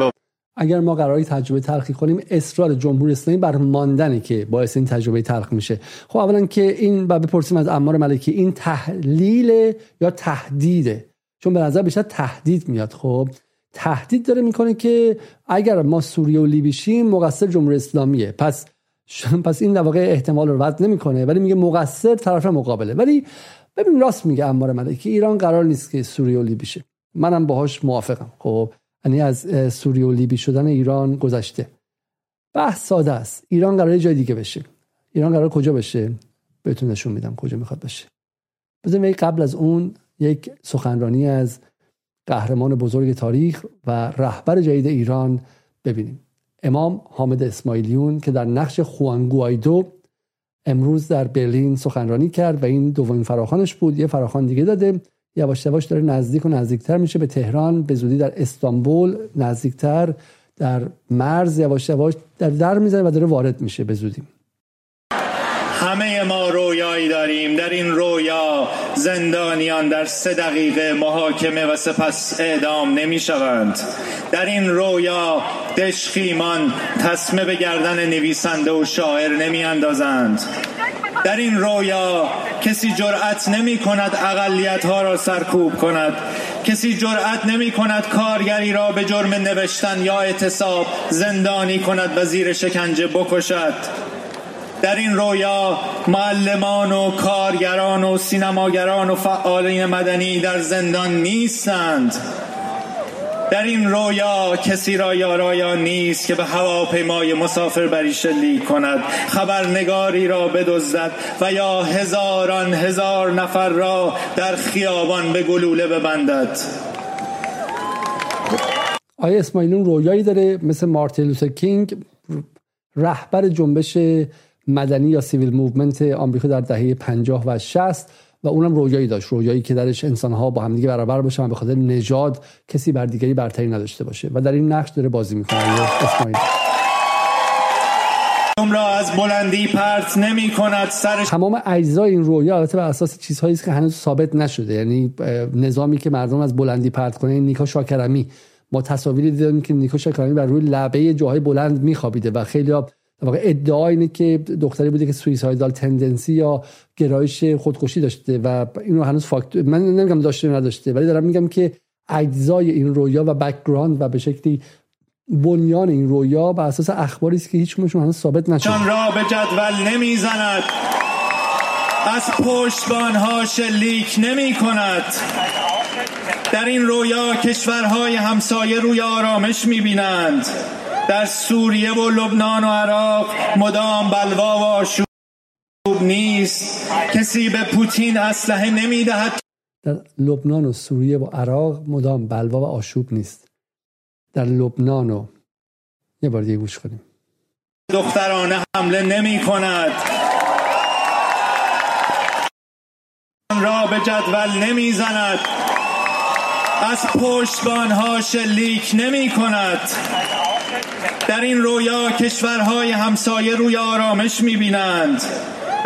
اگر ما قراری تجربه تلخی کنیم اصرار جمهوری اسلامی بر ماندنه که باعث این تجربه تلخ میشه. خب اولا که این بعد بپرسیم از عمار ملکی این تحلیل یا تهدیده چون به نظر بیشتر تهدید میاد. خب تهدید داره می‌کنه که اگر ما سوریه و لیبی شیم مقصر جمهوری اسلامیه. پس پس این در واقع احتمال رو رد نمی‌کنه ولی میگه مقصر طرف مقابله. ولی ببین راست میگه انبار ملکی ایران قرار نیست که سوریه و لیبی شه. منم باهاش موافقم. خب یعنی از سوریه و لیبی شدن ایران گذشته. بحث ساده است. ایران قرار جای دیگه بشه. ایران قرار کجا بشه؟ بهتون نشون میدم کجا می‌خواد بشه. بزنید قبل از اون یک سخنرانی از قهرمان بزرگ تاریخ و رهبر جدید ایران ببینیم. امام حامد اسماعیلیون که در نقش خوان گوایدو امروز در برلین سخنرانی کرد و این دومین فراخانش بود. یه فراخان دیگه داده. یواش یواش داره نزدیک و نزدیکتر میشه به تهران به زودی در استانبول نزدیکتر در مرز یواش یواش در در می‌زنه و داره وارد میشه به زودی. همه ما رویایی داریم. در این رویا زندانیان در سه دقیقه محاکمه و سپس اعدام نمی شوند در این رویا دشخیمان تسمه به گردن نویسنده و شاعر نمی اندازند در این رویا کسی جرأت نمی کند اقلیت ها را سرکوب کند. کسی جرأت نمی کند کارگری را به جرم نوشتن یا اعتصاب زندانی کند و زیر شکنجه بکشد. در این رویا معلمان و کارگران و سینماگران و فعالین مدنی در زندان نیستند. در این رویا کسی را یارایا نیست که به هواپیمای مسافر بری شلیک کند. خبرنگاری را بدزدد و یا هزاران هزار نفر را در خیابان به گلوله ببندد. آیا اسماعیلیون رویایی داره مثل مارتین لوتر کینگ رهبر جنبش مدنی یا civil movement آمریکا در دهه 50 و 60 و اونم رویایی داشت. رویایی که درش انسانها با همدیگه برابر باشن و به خاطر نژاد کسی بر دیگری برتری نداشته باشه. و در این نقش داره بازی می‌کنه. اسماعیل. را از بلندی پرت نمی کند سرش تمام اجزای این رویا البته بر اساس چیزهایی است که هنوز ثابت نشده. یعنی نظامی که مردم از بلندی پرت کنه نیکا شاکرمی ما تصاویری دیدیم که نیکا شاکرمی بر روی لبه جاهای بلند میخوابیده و خیلی واقع ادعا اینه که دختری بوده که suicidal tendency یا گرایش خودکشی داشته و اینو هنوز fact و من نمیگم داشته نداشته ولی دارم میگم که اجزای این رویا و background و به شکلی بنیان این رویا بر اساس اخباری است که هیچ هنوز ثابت نشده. را به جدول نمی‌زند. از پشتبانها شلیک نمی کند در این رویا کشورهای همسایه روی آرامش می‌بینند. در سوریه و لبنان و عراق مدام بلوا و آشوب نیست. کسی به پوتین اسلحه نمی‌دهد. در لبنان و سوریه و عراق مدام بلوا و آشوب نیست. در لبنان و یه بار دیگه گوش کنیم. دخترانه حمله نمی کند را به جدول نمی زند از پشتبانها شلیک نمی کند در این رویا کشورهای همسایه روی آرامش می‌بینند.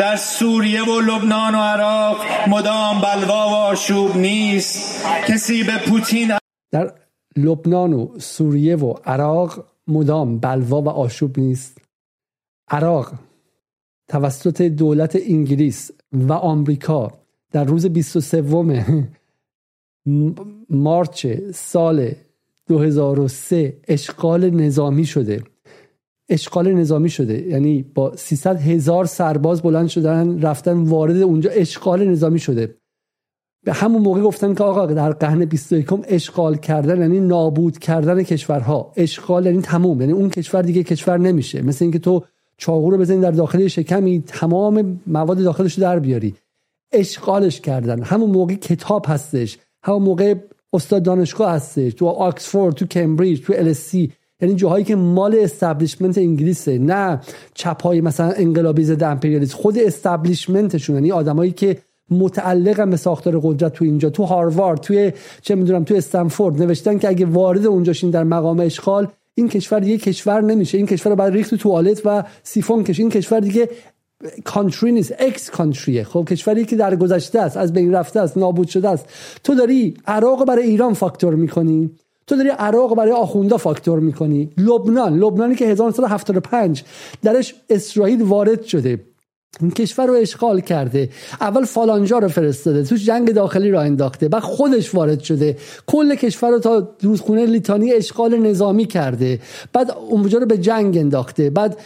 در سوریه و لبنان و عراق مدام بلوا و آشوب نیست. کسی به پوتین در لبنان و سوریه و عراق مدام بلوا و آشوب نیست. عراق توسط دولت انگلیس و آمریکا در روز 23 مارچ سال 2003 اشغال نظامی شده. اشغال نظامی شده. یعنی با 300 هزار سرباز بلند شدن رفتن وارد اونجا اشغال نظامی شده. به همون موقع گفتن که آقا در قرن 21 اشغال کردن یعنی نابود کردن کشورها. اشغال یعنی تموم. یعنی اون کشور دیگه کشور نمیشه. مثل اینکه تو چاقو رو بزنی در داخل شکمی تمام مواد داخلش رو در بیاری. اشغالش کردن. همون موقع کتاب هستش. همون موقع استاد دانشگاه هستش تو آکسفورد تو کمبریج تو ال یعنی جاهایی که مال استابلیشمنت انگلیسه نه چپ های مثلا انقلابی ضد امپریالیسم. خود استابلیشمنتشون یعنی آدمایی که متعلقن به ساختار قدرت تو اینجا تو هاروارد توی چه می‌دونم تو استنفورد نوشتن که اگه وارد اونجاشین در مقام آشغال این کشور دیگه کشور نمیشه. این کشور رو باید ریخت تو توالت و سیفون کش. این کشور دیگه country نیست. ex-country ه خب کشوری که در گذشته است از بین رفته است نابود شده است. تو داری عراق برای ایران فاکتور می‌کنی؟ تو داری عراق برای آخوندا فاکتور می‌کنی؟ لبنان. لبنانی که 1975 درش اسرائیل وارد شده. این کشور رو اشغال کرده. اول فالانجا رو فرستاده توش جنگ داخلی را انداخته بعد خودش وارد شده. کل کشور رو تا روزخونه لیتانی اشغال نظامی کرده. بعد اونجا رو به جنگ انداخته. بعد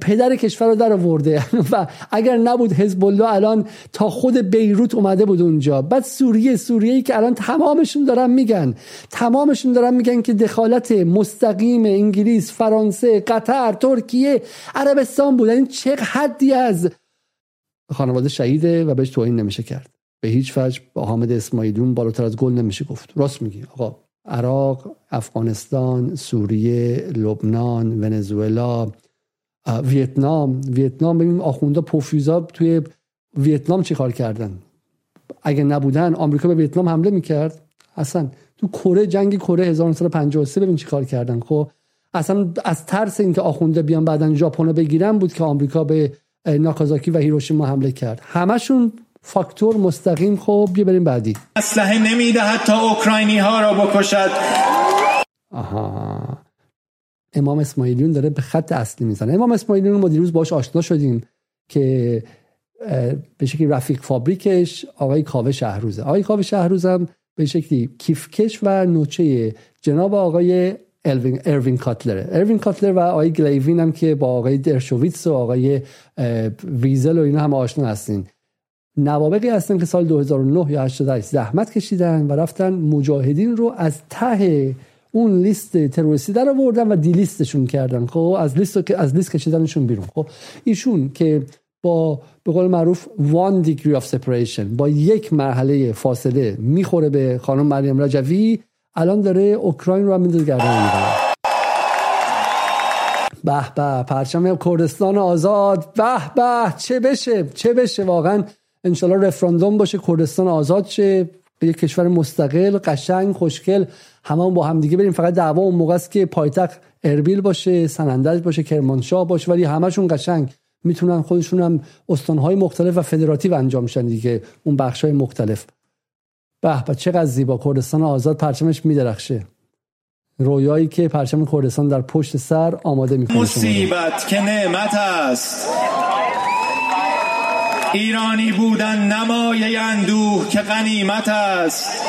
پدر کشور رو در آورده. و اگر نبود حزب الله الان تا خود بیروت اومده بود اونجا. بعد سوریه سوریه ای که الان تمامشون دارن میگن. تمامشون دارن میگن که دخالت مستقیم انگلیس فرانسه قطر ترکیه عربستان بود این چه حدی از خانواده شهیده و بهش توهین نمیشه کرد. به هیچ وجه با حامد اسماعیلون بالاتر از گل نمیشه گفت. راست میگی. آقا عراق افغانستان سوریه لبنان ونزوئلا ویتنام. ویتنام ببینیم آخونده پوفیوزا توی ویتنام چی کار کردن؟ اگه نبودن آمریکا به ویتنام حمله می‌کرد؟ اصلا تو کره جنگ کره 1953 ببین چی کار کردن. خب اصلا از ترس اینکه آخونده بیان بعدن ژاپن بگیرن بود که آمریکا به ناکازاکی و هیروشیما حمله کرد. همشون فاکتور مستقیم. خب بیا بریم بعدی. اسلحه نمی‌دهد تا اوکراینی ها را بکشد. آها. امام اسماعیلیون داره به خط اصلی می‌زنه. امام اسماعیلیون ما دیروز باش آشنا شدیم که به شکلی رفیق فابریکش آقای کاوه شهروزه. آقای کاوه شهروزم به شکلی کیفکش و نوچه جناب آقای اروین, اروین کاتلره اروین کاتلر و آقای گلیوین هم که با آقای درشوویتس و آقای ویزل و اینا هم آشنا هستین. نوابقی هستن که سال 2009 یا 88 زحمت کشیدن و رفتن مجاهدین رو از ته اون لیست تروریستی در آوردن و دیلیستشون کردن. خب از لیست از لیست کشیدنشون بیرون. خب ایشون که با به قول معروف one degree of separation با یک مرحله فاصله می‌خوره به خانم مریم رجوی الان داره اوکراین رو میندازه گردن می‌گیره. به به پرچم کردستان آزاد. به به چه بشه؟ چه بشه واقعا؟ انشالله رفراندوم باشه کردستان آزاد شه. یک کشور مستقل قشنگ خوشگل. همون با هم دیگه بریم. فقط دعوا اون موقع است که پایتخت اربیل باشه سنندج باشه کرمانشاه باشه. ولی همشون قشنگ. می‌تونن خودشون هم استانهای مختلف و فدراتیو انجام میشن دیگه. اون بخشای مختلف. به به چقدر زیبا. کردستان آزاد پرچمش میدرخشه. رویایی که پرچم کردستان در پشت سر آماده می‌کنه مصیبت که نعمت است. ایرانی بودن نمایه اندوه که غنیمت است.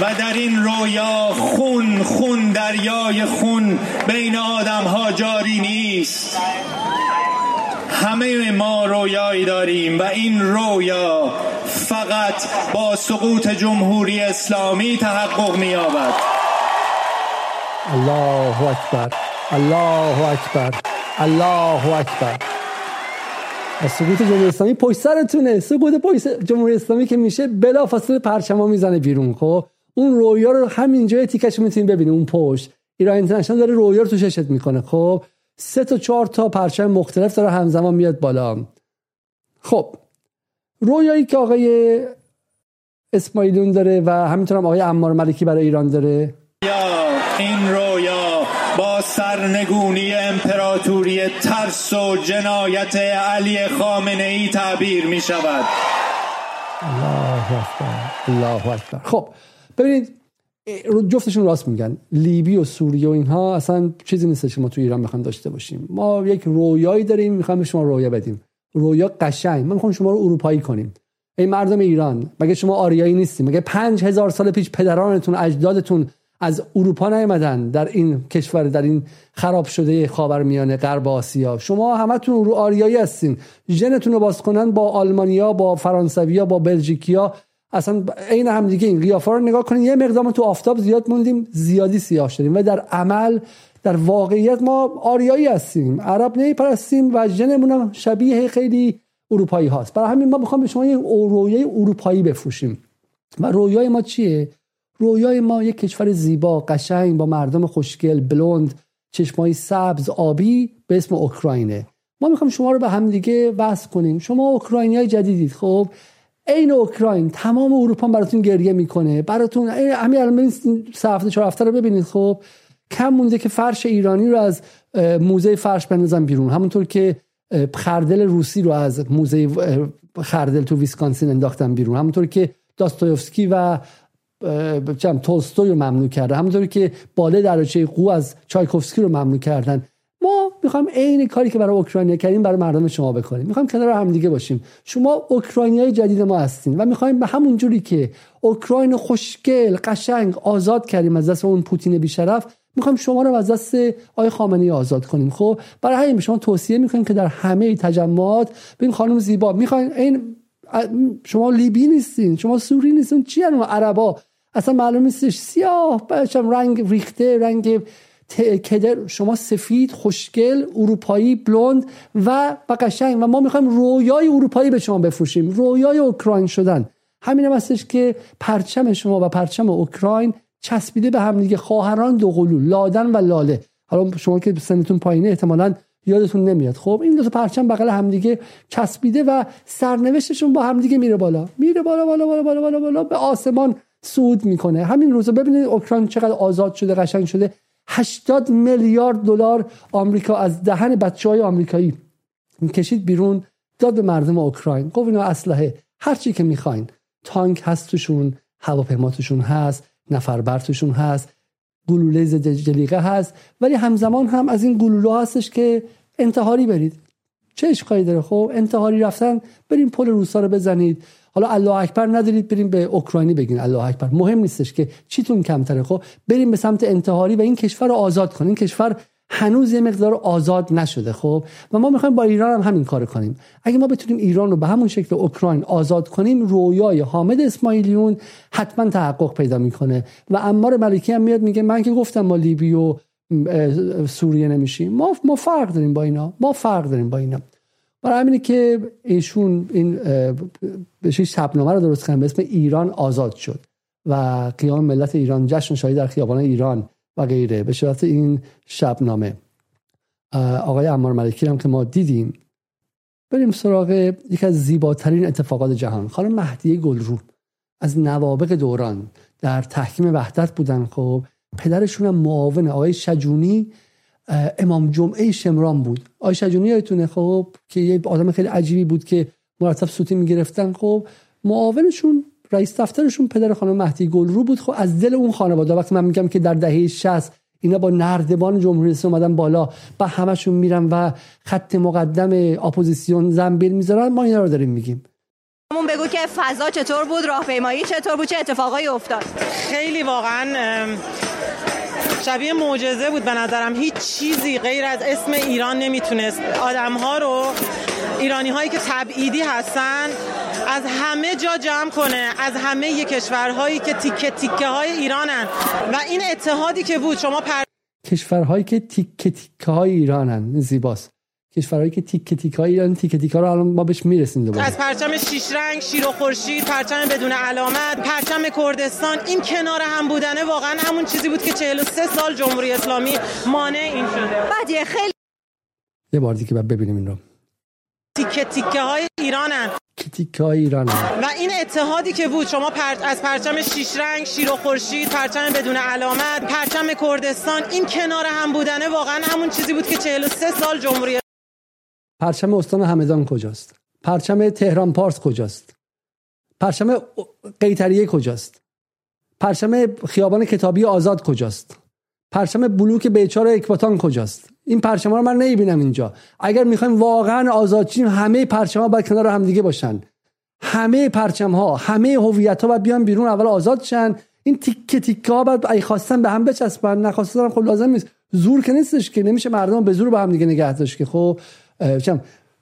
و در این رویا خون خون دریای خون بین آدم ها جاری نیست. همه ما رویایی داریم و این رویا فقط با سقوط جمهوری اسلامی تحقق می‌یابد. الله اکبر الله اکبر الله اکبر. سقوط جمهوری اسلامی پشت سرتونه. سقوط جمهوری اسلامی که میشه بلا فاصله پرچما می‌زنه بیرون خب؟ اون رویا رو همینجا تیکش می‌تونید ببینید اون پشت. ایران اینترنشنال داره رویا رو تو ششت می‌کنه خب؟ سه تا چهار تا پرچم مختلف داره همزمان میاد بالا. خب رویایی که آقای اسماعیلون داره و همینطور هم آقای عمار ملکی برای ایران داره. یا این رویا با سرنگونی امپراتوری ترس و جنایت علی خامنه ای تعبیر می شود الله اکبر الله اکبر. خب ببینید جفتشون راست میگن. لیبی و سوریه و اینها اصلا چیزی نیست که ما تو ایران می‌خوایم داشته باشیم. ما یک رویایی داریم می‌خوایم به شما رویا بدیم. رویا قشنگ. من می‌خوام شما رو اروپایی کنیم. ای مردم ایران مگه شما آریایی نیستیم؟ مگه پنج هزار سال پیش پدرانتون اجدادتون از اروپا نیومدن در این کشور در این خراب شده خاورمیانه غرب آسیا؟ شما همتون رو آریایی هستین. ژنتون رو باز کنن با آلمانیا با فرانسویا با بلژیکیا. اصلا عین هم دیگه این قیافه رو نگاه کنید یه مقدار تو آفتاب زیاد موندیم زیادی سیاه شدیم و در عمل در واقعیت ما آریایی هستیم عرب نمیپرستیم و ژنمون شبیه خیلی اروپایی هاست. برای همین ما می‌خوام به شما یه رویای اروپایی بفروشیم. و رویای ما چیه؟ رویای ما یک کشور زیبا قشنگ با مردم خوشگل بلوند چشمای سبز آبی به اسم اوکراینه. ما می‌خوام شما رو به هم دیگه وصل کنیم. شما اوکراینی جدیدید خب؟ عین اوکراین تمام اروپا براتون گریه می‌کنه. براتون همین الان ببینید سه هفته چهار هفته رو ببینید. خب کم مونده که فرش ایرانی رو از موزه فرش بندازن بیرون. همونطور که خردل روسی رو از موزه خردل تو ویسکانسین انداختن بیرون. همونطور که داستایوفسکی و چم تولستوی رو ممنوع کرده همونطور که باله دریاچه قو از چایکوفسکی رو ممنوع کردن. ما می‌خوایم عین کاری که برای اوکراینیا کردیم برای مردم شما بکنیم. می‌خوایم کنار هم دیگه باشیم. شما اوکراینیای جدید ما هستین و می‌خوایم به همون جوری که اوکراین خوشگل قشنگ آزاد کردیم از دست اون پوتین بیشرف می‌خوایم شما رو از دست آی خامنه‌ای آزاد کنیم. خب برای همین شما توصیه می‌کنیم که در همه تجمعات ببین خانم زیبا می‌خواین این شما لیبی نیستین شما سوری نیستین چی عربا اصلا معلوم نیستش. سیاه بچم رنگ ریخته رنگ کدر شما سفید خوشگل اروپایی بلوند و و و ما می‌خوایم رویای اروپایی به شما بفروشیم. رویای اوکراین شدن. همین هم هستش که پرچم شما و پرچم اوکراین چسبیده به هم دیگه. خواهران دو قلو لادن و لاله. حالا شما که سنتون پایینه احتمالاً یادتون نمیاد. خب این دو تا پرچم بغل همدیگه چسبیده و سرنوشتشون با همدیگه میره بالا. میره بالا بالا بالا بالا بالا, بالا به آسمان صعود می‌کنه. همین روزا ببینید اوکراین چقدر آزاد شده قشنگ شده. 80 میلیارد دلار آمریکا از دهن بچه های آمریکایی کشید بیرون داد به مردم اوکراین. گفت اینا اسلحه. هر چی که می‌خواین. تانک هست توشون هواپیما توشون هست نفربر توشون هست گلوله ضد جلیقه هست. ولی همزمان هم از این گلوله هستش که انتحاری برید. چه اشکالی داره؟ خب انتحاری رفتن بریم پل روسا رو بزنید. حالا الله اکبر ندارید بریم به اوکراینی بگین. الله اکبر. مهم نیستش که چیتون کمتره. خب بریم به سمت انتحاری و این کشور رو آزاد کنیم. این کشور هنوز یه مقدار آزاد نشده. خب و ما می‌خوایم با ایران هم همین کار کنیم. اگه ما بتونیم ایران رو به همون شکل اوکراین آزاد کنیم رویای حامد اسماعیلیون حتما تحقق پیدا می‌کنه. و امار ملکی هم میاد میگه من که گفتم ما لیبی سوریه نمیشیم. ما ما فرق داریم با اینا. ما فرق داریم با اینا. برای همینه که ایشون این بهش شبنامه رو درست کردن به اسم ایران آزاد شد و قیام ملت ایران جشن شاهی در خیابان ایران و غیره. به صورت این شبنامه. آقای امار ملکی هم که ما دیدیم. بریم سراغ یکی از زیباترین اتفاقات جهان. خانم مهدیه گلرو از نوابق دوران در تحکیم وحدت بودن خب پدرشون هم معاون آقای شجونی امام جمعه شمران بود. آقای شجونی یادتونه؟ خب که یه آدم خیلی عجیبی بود که مرتب سوتی می‌گرفتن. خب معاونشون رئیس دفترشون پدر خانم مهدی گلرو بود. خب از دل اون خانواده. وقتی من میگم که در دهه 60 اینا با نردبان جمهوری اسلامی اومدن بالا و همشون میرن و خط مقدم اپوزیسیون زنبیل می‌ذارن ما اینا رو داریم میگیم. همون بگو که فضا چطور بود راهپیمایی چطور بود چه اتفاقایی افتاد؟ خیلی واقعا شبیه معجزه بود به نظرم. هیچ چیزی غیر از اسم ایران نمی‌تونست. آدم ها رو ایرانی هایی که تبعیدی هستن از همه جا جمع کنه از همه کشورهایی که تیکه تیکه های ایرانن. و این اتحادی که بود شما پر... کشورهایی که تیکه تیکه های ایرانن. زیباست. کشورهایی که تیکه تیکه های ایران تیکه تیکه رو الان ما بهش می‌رسیم دوباره. از پرچم شیش رنگ شیر و خورشید پرچم بدون علامت پرچم کردستان این کنار هم بودنه واقعا همون چیزی بود که 43 سال جمهوری اسلامی مانع این شده. بعد خیلی یه بار دیگه بعد ببینیم این رو. تیکه تیکه های ایرانن. تیکه های ایران و این اتحادی که بود شما پر... از پرچم شیش رنگ شیر و خورشید پرچم بدون علامت پرچم کردستان این کنار هم بودنه واقعا همون چیزی بود که 43 سال جمهوری پرچم استان همدان کجاست؟ پرچم تهران پارس کجاست؟ پرچم قیتریه کجاست؟ پرچم خیابان کتابی آزاد کجاست؟ پرچم بلوک بیچار اکباتان کجاست؟ این پرچم رو من نمی‌بینم اینجا. اگر می‌خوایم واقعا آزاد شیم همه پرچم ها باید کنار هم دیگه باشن. همه پرچم ها همه هویت ها باید بیان بیرون اول آزاد شن. این تیکه تیکه ها باید ای خواستن به هم بچسبن. نخواستن خب لازم نیست. زور که نیستش که. نمیشه مردم به زور به هم دیگه نگه داشت که. خب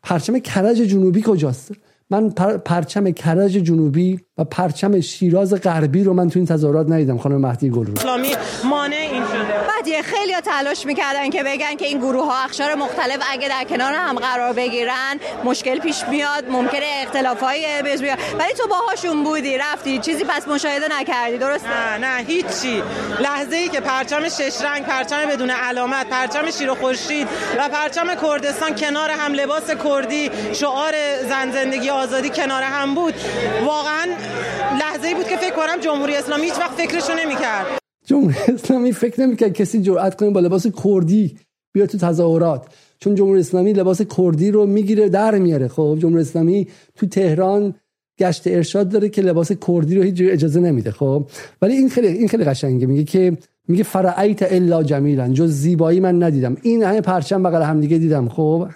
پرچم کرج جنوبی کجاست؟ من پرچم کرج جنوبی و پرچم شیراز غربی رو من تو این تظاهرات ندیدم. خانم مهدی گل رو. اسلامی مانع این شده. بعد خیلی تلاش می‌کردن که بگن که این گروه ها اخشار مختلف اگه در کنار هم قرار بگیرن مشکل پیش میاد ممکنه اختلاف های بیاد. ولی تو باهاشون بودی رفتی. چیزی پس مشاهده نکردی. درست نه نه هیچی. لحظه ای که پرچم شش رنگ پرچم بدون علامت پرچم شیر و خورشید و پرچم کردستان کنار هم لباس کردی شعار زن زندگی آزادی کنار هم بود. واقعا که فکر کنم جمهوری اسلامی هیچ وقت فکرشو نمی‌کرد. جمهوری اسلامی فکر نمی‌کرد کسی جرأت کنه با لباس کردی بیاد تو تظاهرات. چون جمهوری اسلامی لباس کردی رو می‌گیره در میاره. خب جمهوری اسلامی تو تهران گشت ارشاد داره که لباس کردی رو هیچ اجازه نمیده. خب ولی این خیلی این خیلی قشنگه. میگه که میگه فرعیت الا جمیلا جز زیبایی من ندیدم. این همه پرچم بغل هم دیگه دیدم. خب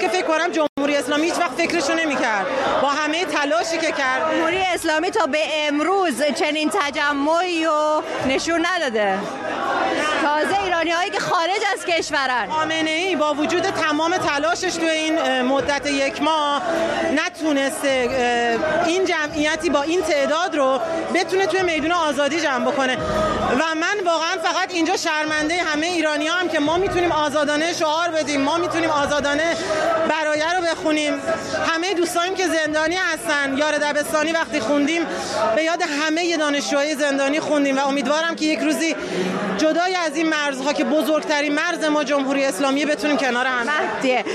که فکر کنم جمهوری اسلامی هیچ وقت فکرشو نمی‌کرد. با همه تلاشی که کرد. جمهوری اسلامی تا به امروز چنین تجمعی رو نشون نداده. تازه ایرانی هایی که خارج از کشورن. خامنه ای با وجود تمام تلاشش تو این مدت یک ماه نتونسته این جمعیتی با این تعداد رو بتونه توی میدون آزادی جمع بکنه. و من واقعا فقط اینجا شرمنده همه ایرانی هم که ما می‌تونیم آزادانه شعار بدیم ما می‌تونیم آزادانه برایه رو بخونیم. همه دوستانیم که زندانی هستن. یار دبستانی وقتی خوندیم به یاد همه دانشجوهای زندانی خوندیم و امیدوارم که یک روزی جدای از این مرزها که بزرگترین مرز ما جمهوری اسلامی بتونیم کنار هم.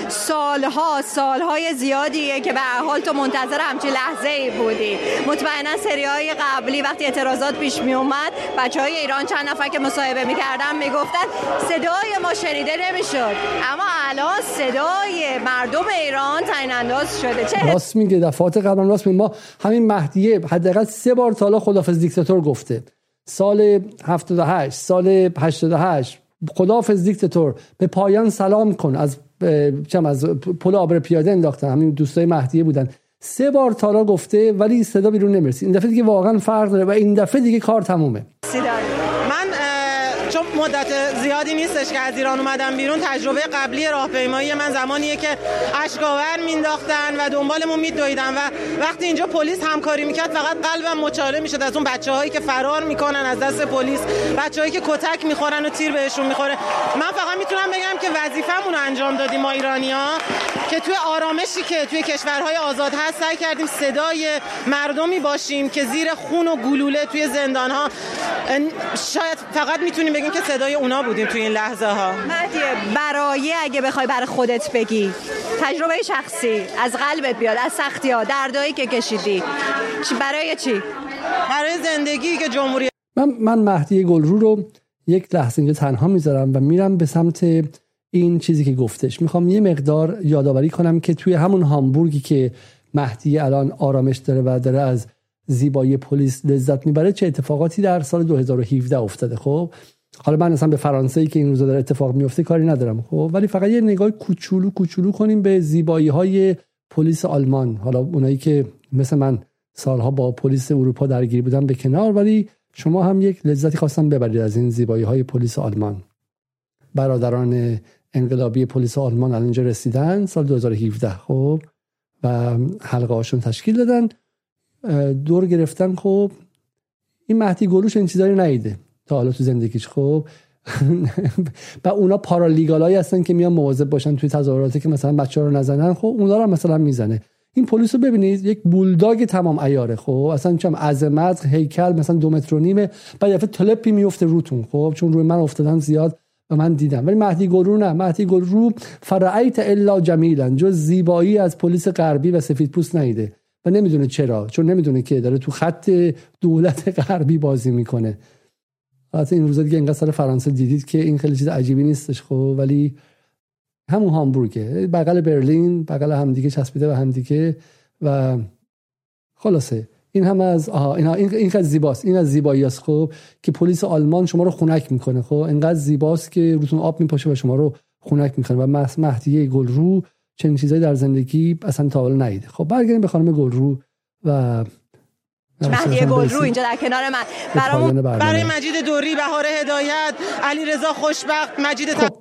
سالها سالهای زیادیه که به حال تو منتظر همچین لحظه ای بودی. مطمئنا سری های قبلی وقتی اعتراضات پیش می اومد بچه های ایران چند نفر که مصاحبه می‌کردن می‌گفتن صدای ما شنیده نمی‌شد اما الان صدای مردم ایران تعیین انداز شده. چه راست میگه دفعات قبل راست میگه. ما همین مهدیه حداقل سه بار تا حالا خدافظ دیکتاتور گفته. سال 78 سال 88 خدافظ دیکتاتور به پایان سلام کن. از چم از پل آبر پیاده انداختن. همین دوستای مهدیه بودن. سه بار تالا گفته ولی صدا بیرون نمی‌رسی این دفعه دیگه واقعا فرق داره و این دفعه دیگه کار تمومه. مدت زیادی نیستش که از ایران اومدم بیرون. تجربه قبلی راهپیمایی من زمانیه که اشکاور مینداختن و دنبالمون میدویدن و وقتی اینجا پلیس همکاری می‌کرد فقط قلبم مچاله می‌شد از اون بچه هایی که فرار می‌کنن از دست پلیس بچه هایی که کتک می‌خورن و تیر بهشون می‌خوره. من فقط می‌تونم بگم که وظیفمون رو انجام دادیم ما ایرانیا که توی آرامشی که توی کشورهای آزاد هست سعی کردیم صدای مردمی باشیم که زیر خون و گلوله توی زندان ها شاید فقط می‌تونیم بگیم که صدای اونا بودیم توی این لحظه ها برای اگه بخوای برای خودت بگی تجربه شخصی از قلبت بیاد از سختی ها دردایی که کشیدی. چی برای چی؟ برای زندگی که جمهوری من من مهدی گلرو رو یک لحظه اینجا تنها می‌ذارم و میرم به سمت این چیزی که گفتش. می‌خوام یه مقدار یادآوری کنم که توی همون هامبورگی که مهدی الان آرامش داره و داره از زیبایی پلیس لذت می‌بره چه اتفاقاتی در سال 2017 افتاده. خب حالا من اصلا به فرانسه که این روزا داره اتفاق میفته کاری ندارم. خب ولی فقط یه نگاه کوچولو کوچولو کنیم به زیبایی های پلیس آلمان. حالا اونایی که مثل من سالها با پلیس اروپا درگیر بودن به کنار ولی شما هم یک لذتی خواستم ببرید از این زیبایی های پلیس آلمان. برادران انقلابی پلیس آلمان الان اینجا رسیدن سال 2017 خب و حلقه هاشون تشکیل دادن. دور گرفتن. خب این مهدی گلوش این چیزایی نیده تا حالا تو زندگیش خب و اونا پارالیگالایی هستن که میان مواظب باشن توی تظاهراتی که مثلا بچه رو نزنن. خب اونا رو مثلا می‌زنه. این پلیس رو ببینید یک بولداگ تمام ایاره خب اصلا چم عظمت هیکل مثلا دو متر و نیمه. بعد دفعه تلپی میفته روتون. خب چون روی من افتادن زیاد و من دیدم. ولی مهدی گلرو نه. مهدی گلرو فرعیت الا جمیلا جز زیبایی از پلیس غربی و سفید پوست نیده. و نمی‌دونه چرا. چون نمی‌دونه که داره تو خط دولت غربی بازی می‌کنه. حتی این روزا دیگه اینقدر سر فرانسه دیدید که این خیلی چیز عجیبی نیستش خب ولی همون هامبورگه. بغل برلین بغل همدیگه چسبیده و همدیگه و خلاصه. این هم از آها این این اینقدر زیباست. این از زیبایی است خب که پلیس آلمان شما رو خنک می‌کنه خب. اینقدر زیباست که روتون آب میپاشه و شما رو خنک می‌کنه و مهدیه گلرو چنین چیزایی در زندگی اصلا تا حالا ندیده. خب برگردیم به خانم گلرو و مهدی گلرو اینجا در کنار من. برامون برای مجید دوری بهار هدایت علی رضا خوشبخت مجید خب.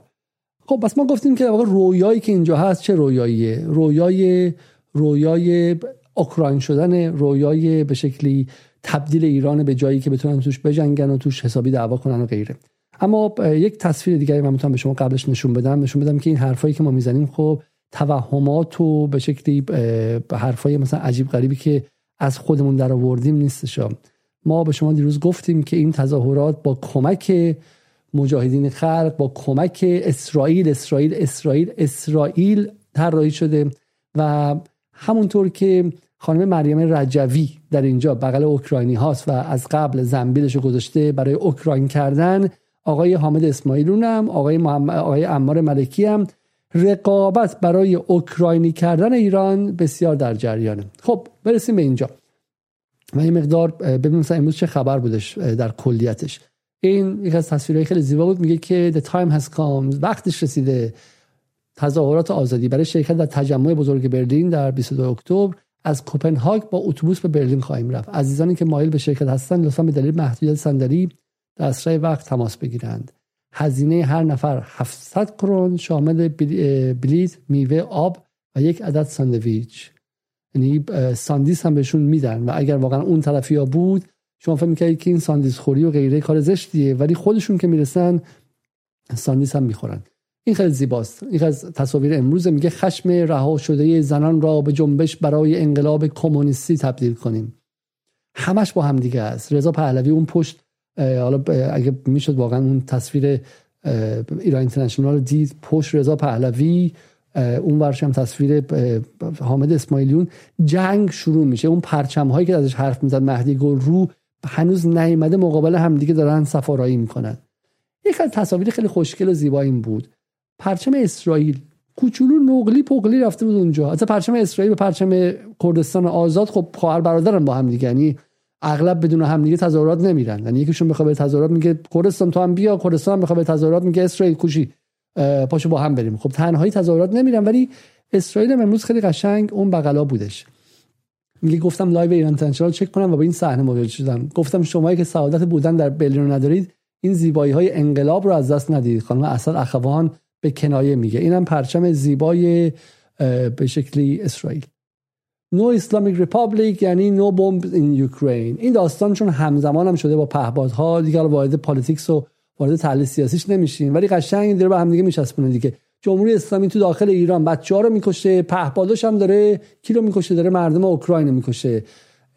خب بس ما گفتیم که واقعا رویایی که اینجا هست چه رویاییه؟ رویای رویای اوکراین شدن رویای به شکلی تبدیل ایران به جایی که بتونن توش بجنگن و توش حسابی دعوا کنن و غیره. اما یک تصویر دیگری من می‌تونم به شما قبلش نشون بدم. نشون بدم که این حرفایی که ما می‌زنیم خب توهمات و به شکلی حرفای مثلا عجیب غریبی که از خودمون در آوردیم نیستش ما به شما دیروز گفتیم که این تظاهرات با کمک مجاهدین خلق با کمک اسرائیل اسرائیل اسرائیل اسرائیل طراحی شده و همونطور که خانم مریم رجوی در اینجا بغل اوکراینی هاست و از قبل زنبیلش گذاشته برای اوکراین کردن آقای حامد اسماعیلون هم آقای, محمد، آقای امار ملکی هم رقابت برای اوکراینی کردن ایران بسیار در جریانه. خب برسیم به اینجا. و این مقدار ببینیم مثلا امروز چه خبر بودش در کلیتش. این یک از تصویرهای خیلی زیبا بود میگه که the time has come وقتش رسیده. تظاهرات آزادی برای شرکت در تجمع بزرگ برلین در 22 اکتبر از کوپنهاگ با اتوبوس به برلین خواهیم رفت. عزیزانی که مایل به شرکت هستند لطفا به دلیل محدودیت صندلی در اسرع وقت تماس بگیرند. هزینه هر نفر 700 کرون شامل بلیت میوه آب و یک عدد ساندویچ. یعنی ساندیس هم بهشون میدن و اگر واقعا اون طرفی ها بود شما فکر می‌کنید که این ساندیس خوری و غیره کار زشتیه ولی خودشون که می‌رسن ساندیس هم می‌خورن. این خیلی زیباست. این از تصاویر امروز میگه خشم رها شده زنان را به جنبش برای انقلاب کمونیستی تبدیل کنیم. همش با هم دیگه است. رضا پهلوی اون پشت حالا اگه می‌شد واقعا اون تصویر ایران اینترنشنال دید پشت رضا پهلوی اون ورش هم تصویر حامد اسماعیلیون جنگ شروع میشه. اون پرچم هایی که ازش حرف می‌زد مهدی گل رو هنوز نیامده مقابل همدیگه دارن سفارایی می‌کنن. یک از تصاویر خیلی خوشگل و زیبا این بود. پرچم اسرائیل. کوچولو نقلی پقلی رفته بود اونجا. از پرچم اسرائیل به پرچم کردستان آزاد خب خواهر برادرن با هم دیگه. یعنی اغلب بدون هم دیگه تظاهرات نمیرن. یعنی یکیشون بخواد به تظاهرات میگه کردستان تو هم بیا کردستان هم بخواد به تظاهرات میگه اسرائیل کوشی پاشو با هم بریم. خب تنهایی تظاهرات نمیرن ولی اسرائیل امروز خیلی قشنگ اون بغلا بودش. میگه گفتم live ایران اینترنشنال چک کنم و با این صحنه مواجه شدم. گفتم شمایی که سعادت بودن در برلین ندارید این زیبایی های انقلاب رو از دست ندید. خانم اصل اخوان به کنایه میگه. اینم پرچم زیبای به شکلی اسرائیل. no Islamic Republic یعنی no bomb in Ukraine این داستان چون همزمان هم شده با پهپادها دیگه وارد politics و وارد تحلیل سیاسیش نمیشین ولی قشنگ داره به هم دیگه میچسبونه دیگه. جمهوری اسلامی تو داخل ایران بچه رو می‌کشه پهپاداش هم داره کی رو می‌کشه؟ داره مردم اوکراین می‌کشه.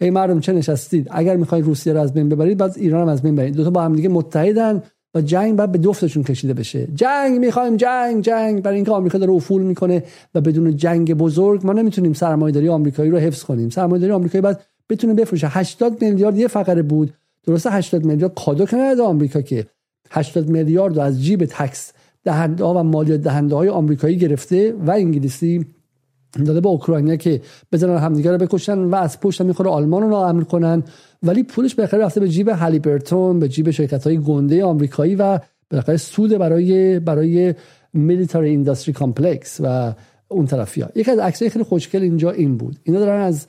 ای مردم چه نشستید؟ اگر می‌خواید روسیه رو از بین ببرید بعد ایران هم از بین ببرید دو تا با هم دیگه متحدن. و جنگ بعد به دفتشون کشیده بشه. جنگ می‌خوایم جنگ جنگ. برای اینکه آمریکا داره افول می‌کنه و بدون جنگ بزرگ ما نمی‌تونیم سرمایه‌داری آمریکایی رو حفظ کنیم. سرمایه‌داری آمریکایی بعد بتونه بفروشه. 80 میلیارد یه فقره بود. درسته 80 میلیارد کادو کنه آمریکا که. 80 میلیارد از جیب tax دهنده ها و مالیات دهنده های آمریکایی گرفته و انگلیسی داده به اوکراینیا که بزنن همدیگه رو بکشن و از پشت می‌خوره آلمان رو ناامن کنن. ولی پولش بالاخره رفته به جیب هالیبرتون به جیب شرکت های گنده آمریکایی و بالاخره سود برای برای military industry complex و اون طرفی ها یکی از عکسای خیلی خوشگل اینجا این بود. اینا دارن از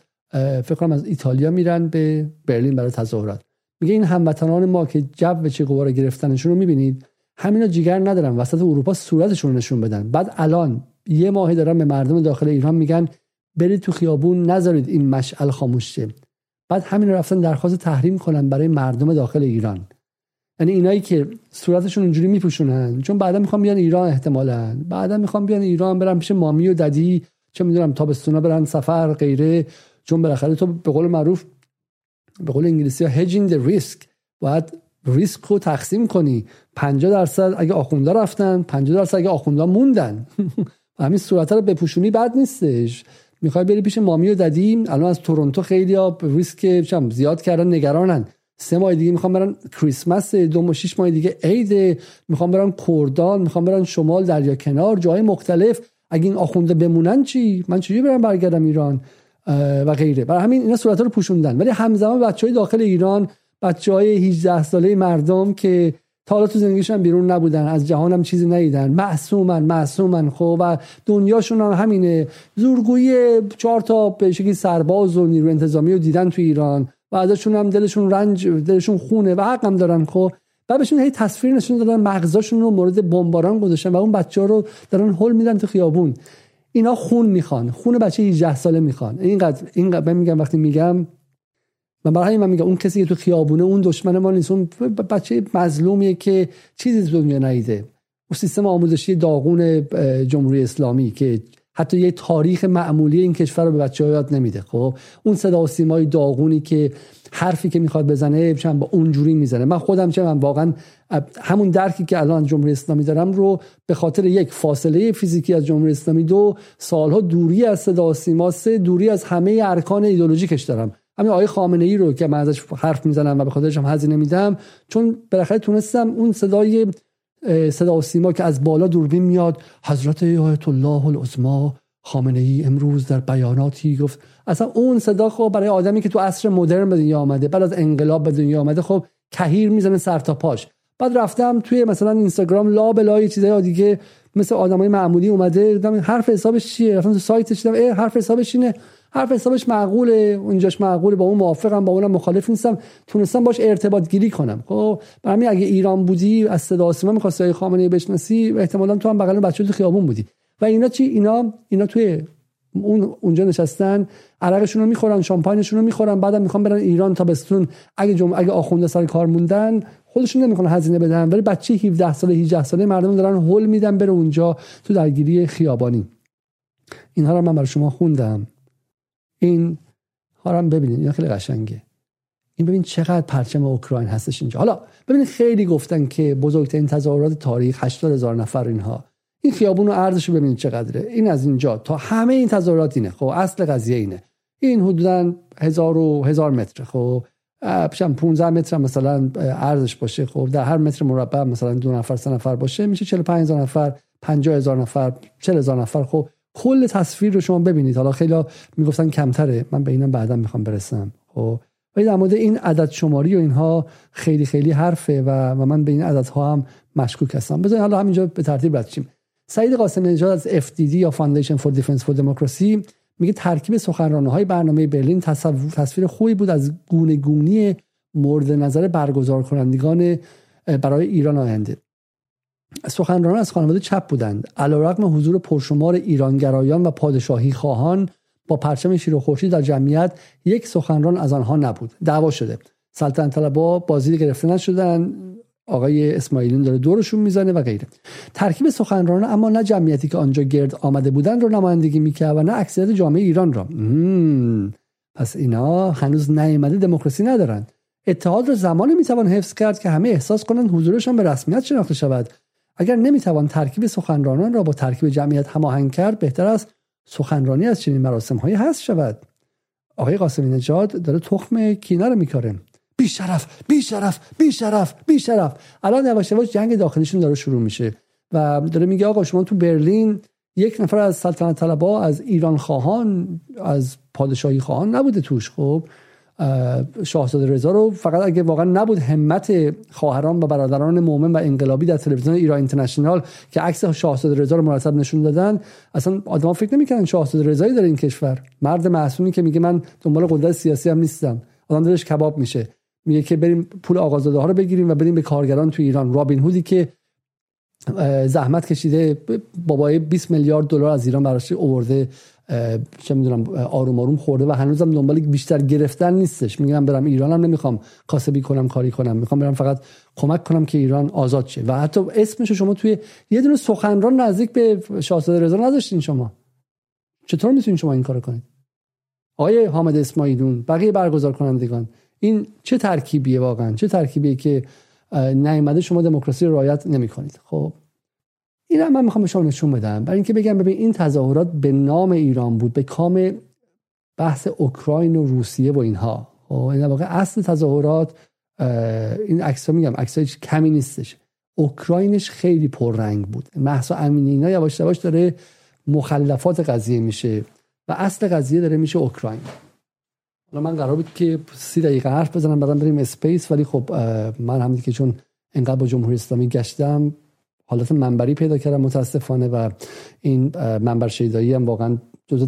فکر کنم از ایتالیا میرن به برلین برای تظاهرات. میگه این هموطنان ما که جو چه گوارا گرفتنشون رو می‌بینید همینا جیگر ندارن وسط اروپا صورتشون نشون بدن. بعد الان یه ماهی دارن به مردم داخل ایران میگن برید تو خیابون نذارید این مشعل خاموش شه. بعد همین رفتن درخواست تحریم کنن برای مردم داخل ایران. یعنی اینایی که صورتشون اونجوری میپوشونن چون بعدا می‌خوام بیان ایران احتمالا. بعدا می‌خوام بیان ایران برن پیش مامی و ددی چه می‌دونم تابستونا برن سفر غیره. چون بالاخره تو به قول معروف به قول انگلیسی ها hedging the risk. باید ریسک رو تقسیم کنی. 50 درصد اگه آخوندا رفتن 50 درصد اگه آخوندا موندن. همین صورت رو بپوشونی بد نیستش. می‌خوای بری پیش مامی و ددی الان از تورنتو خیلی ها ریسک زیاد کردن نگرانن. سه ماه دیگه می‌خوام برن کریسمس دو ماه شش ماه دیگه عید. می‌خوام برن کردان می‌خوام برن شمال دریا کنار جای مختلف. اگه این آخونده بمونن چی؟ من چجوری برم برگردم ایران؟ و غیره. برای همین اینا صورت رو پوشوندن. ولی همزمان بچه های داخل ایران بچه های 18 ساله مردم که حالا تو زندگیشون بیرون نبودن از جهان هم چیزی ندیدن. معصومن معصومن. خب و دنیاشون هم همینه. زورگویی چهار تا به سرباز و نیرو انتظامی رو دیدن تو ایران و ازشون هم دلشون رنج دلشون خونه و حق هم دارن. خب و بهشون هی تصویر نشون دادن مغزاشون رو مورد بمباران گذاشتن و اون بچه ها رو دارن هول میدن تو خیابون. اینا خون می‌خوان خون بچه 18 ساله می‌خوان. اینقدر اینقدر میگم وقتی میگم و برای من میگم اون کسی که تو خیابونه اون دشمن ما نیست. اون بچه مظلومیه که چیزی دنیا نیده. اون سیستم آموزشی داغون جمهوری اسلامی که حتی یه تاریخ معمولی این کشور رو به بچه یاد نمیده. خب؟ اون صدا و سیمای داغونی که حرفی که می‌خواد بزنه چند با اونجوری می‌زنه. من خودم چه من واقعا همون درکی که الان جمهوری اسلامی دارم رو به خاطر یک فاصله فیزیکی از جمهوری اسلامی دو سالها دوری از صدا سیما سه دوری از همه ارکان ایدولوژیکش دارم. همین آقای خامنه ای رو که من ازش حرف می‌زنم و به خاطرش هم هزینه میدم چون بالاخره تونستم اون صدای صدا و سیما که از بالا دوربین میاد حضرت آیت الله العظما خامنه ای امروز در بیاناتی گفت. اصلا اون صدا خب برای آدمی که تو عصر مدرن به دنیا آمده بعد از انقلاب به دنیا آمده خب کهیر می‌زنه سر تا پاش. بعد رفتم توی مثلا اینستاگرام لا بلای چیزای دیگه مثل آدمای معمولی اومده دیدم حرف حسابش چیه؟ رفتم تو سایتش دیدم حرف حسابش اینه. حرف حسابش معقوله اونجاش معقوله با اون موافقم با اونم مخالف نیستم. تونستم باش ارتباط گیری کنم. خب برای اگه ایران بودی از صدا سیما می‌خواستی خامنه‌ای بشناسی احتمالا تو هم بغل بچه تو خیابون بودی. و اینا چی؟ اینا اینا توی اون اونجا نشستن عرقشون رو می‌خورن شامپاینشون رو می‌خورن بعدم می‌خوان برن ایران تا بستون. اگه جمع اگه آخونده سر کار موندن خودشون نمی‌خوان هزینه بدن. ولی بچه 17 ساله 18 ساله مردم دارن هول میدن بره اونجا تو درگیری خیابانی. اینها رو من برای شما خوندم. این ها ببینید اینا خیلی قشنگه. این ببین چقدر پرچم اوکراین هستش اینجا. حالا ببینید خیلی گفتن که بزرگترین تظاهرات تاریخ 80 هزار نفر اینها. این خیابون و ارزش رو ببینید چقدره. این از اینجا تا همه این تظاهرات اینه. خب اصل قضیه اینه. این حدودا هزار و هزار متر خب پیشم 15 متر مثلا ارزش باشه. خب در هر متر مربع مثلا دو نفر سه نفر باشه میشه 45 هزار نفر 50 هزار نفر 40 هزار نفر. خب کل تصویر رو شما ببینید. حالا خیلی می‌گفتن کمتره. من به اینم بعدا می‌خوام برسم. خب. ولی در مورد این عدد شماری و اینها خیلی خیلی حرفه و, و من به این عددها هم مشکوک هستم. بذارید حالا همینجا به ترتیب رد سعید قاسم نژاد از FDD یا Foundation for Defense for Democracy میگه ترکیب سخنران های برنامه برلین تصویر خوبی بود از گونه گونی مورد نظر برگزار کنندگان برای ایران آینده. سخنرانان از خانواده چپ بودند. علیرغم حضور پرشمار ایرانگرایان و پادشاهی خواهان با پرچم شیر و خورشید در جمعیت یک سخنران از آنها نبود. دعوا شده. سلطنت طلبا بازی گرفته نشدن. آقای اسماعیلیون داره دورشون می‌زنه و غیره. ترکیب سخنران اما نه جمعیتی که آنجا گرد آمده بودن رو نمایندگی می‌کرد و نه اکثریت جامعه ایران را. پس اینا هنوز نیامده دموکراسی ندارن. اتحاد رو زمانی می‌توان حفظ کرد که همه احساس کنند حضورشان به رسمیت شناخته شود. اگر نمی‌توان ترکیب سخنرانان را با ترکیب جمعیت هماهنگ کرد بهتر است سخنرانی از چنین مراسم هایی هست شود. آقای قاسمی نژاد داره تخم کینه رو میکاره. بی شرف بی شرف بی شرف بی شرف الان یواش یواش جنگ داخلیشون داره شروع میشه و داره میگه آقا شما تو برلین یک نفر از سلطنت طلبا از ایران خواهان از پادشاهی خواهان نبوده توش خب؟ شاهزاده رضا رو فقط اگه واقعا نبود همت خواهران و برادران مؤمن و انقلابی در تلویزیون ایران اینترنشنال که عکس شاهزاده رضا رو مرتب نشون دادن اصلا آدما فکر نمی‌کنن شاهزاده رضایی داره این کشور. مرد معصومی که میگه من دنبال قدرت سیاسی هم نیستم. آدم دلش کباب میشه. میگه که بریم پول آقازاده ها رو بگیریم و بریم به کارگران تو ایران. رابین هودی که زحمت کشیده بابای 20 میلیارد دلار از ایران براش اوورده چه می‌دونم آروم آروم خورده و هنوزم دنبال بیشتر گرفتن نیستش. میگم برم ایرانم نمی‌خوام کاسبی کنم کاری کنم. می‌خوام برم فقط کمک کنم که ایران آزاد شه. و حتی اسمش شما توی یه دونه سخنران نزدیک به شاهزاده رضا نذاشتین شما. چطور می‌تونین شما این کارو کنید؟ آقای حامد اسماعیلون بقیه برگزار کنندگان این چه ترکیبیه واقعا؟ چه ترکیبیه که نیامده شما دموکراسی رعایت نمی‌کنید؟ خب این من می‌خوام به شما نشون بدم. برای اینکه بگم ببین این تظاهرات به نام ایران بود به کام بحث اوکراین و روسیه و اینها. خب این واقع اصل تظاهرات این عکس میگم عکس کمی نیستش. اوکراینش خیلی پررنگ بود. مهسا امینی اینا یواش یواش داره مخلفات قضیه میشه و اصل قضیه داره میشه اوکراین. حالا من قرار بود که سی دقیقه حرف بزنم بعدم بریم Space ولی خب من هم که چون انقدر با جمهوری اسلامی گشتم حالت منبری پیدا کردم متاسفانه و این منبر شیدایی هم واقعا جزو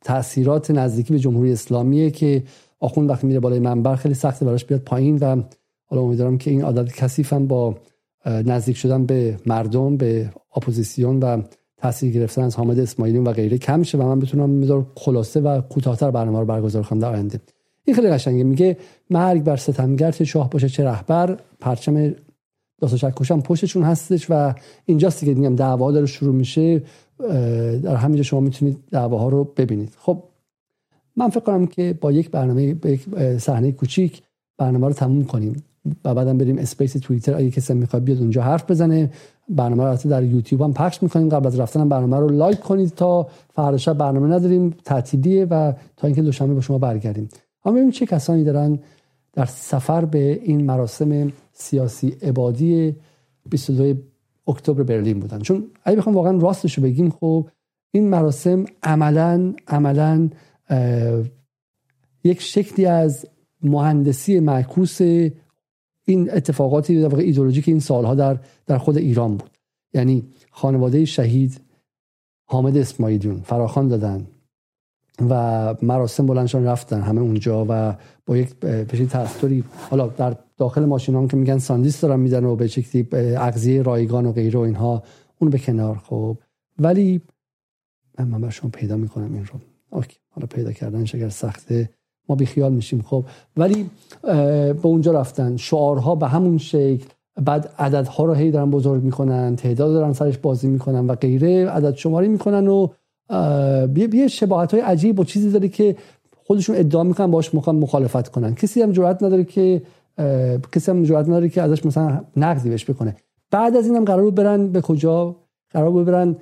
تاثیرات نزدیکی به جمهوری اسلامیه که آخون وقتی میره بالای منبر خیلی سخته براش بیاد پایین و حالا امیدوارم که این عادت کثیفم با نزدیک شدن به مردم به اپوزیسیون و تاثیر گرفتن از حامد اسماعیلیون و غیره کم شه و من بتونم میذار خلاصه و کوتاهتر برنامه رو برگزار کنم در آینده. این خیلی قشنگه میگه مرگ بر ستمگر چه شاه باشه چه رهبر پرچم داستان هم پشتشون هستش و اینجاست که میگم دعوا داره شروع میشه در همینجا شما می‌تونید دعواها رو ببینید. خب من فکر کنم که با یک برنامه با یک صحنه کوچیک برنامه رو تموم کنیم و بعدم بریم Space توییتر. اگه کسی می‌خواد بیاد اونجا حرف بزنه برنامه رو در یوتیوب هم پخش می‌کنیم. قبل از رفتن برنامه رو لایک کنید تا فردا شب برنامه نداریم. تعطیلیه و تا اینکه دوشنبه با شما برگردیم. اما ببینیم چه کسانی دارن در سفر به این مراسم سیاسی عبادی 22 اکتبر برلین بودن. چون اگه بخوام واقعا راستش رو بگیم خب این مراسم عملا عملا یک شکلی از مهندسی معکوس این اتفاقاتی در واقع ایدولوژیک این سالها در در خود ایران بود. یعنی خانواده شهید حامد اسماعیلیون فراخان دادن. و مراسم بلندشان رفتن همه اونجا و با یک بشین تستوری حالا در داخل ماشین هم که میگن ساندیس دارن میدن و به شکلی اغذیه رایگان و غیره و اینها اون به کنار خب ولی من من شما پیدا می‌کنم این رو. okay حالا پیدا کردنش اگر سخته. ما بیخیال میشیم خب. ولی به اونجا رفتن. شعارها به همون شکل. بعد عددها رو هی دارن بزرگ می‌کنن تعداد دارن سرش بازی می‌کنن و غیره. عدد شماری می‌کنن و یه شباهت های عجیب و چیزی داره که خودشون ادعا می‌کنن باش مخالفت کنن. کسی هم جرئت نداره که کسی هم جرئت نداره که ازش مثلا نقدی بهش بکنه. بعد از اینم قرار برن به کجا؟ قرار برن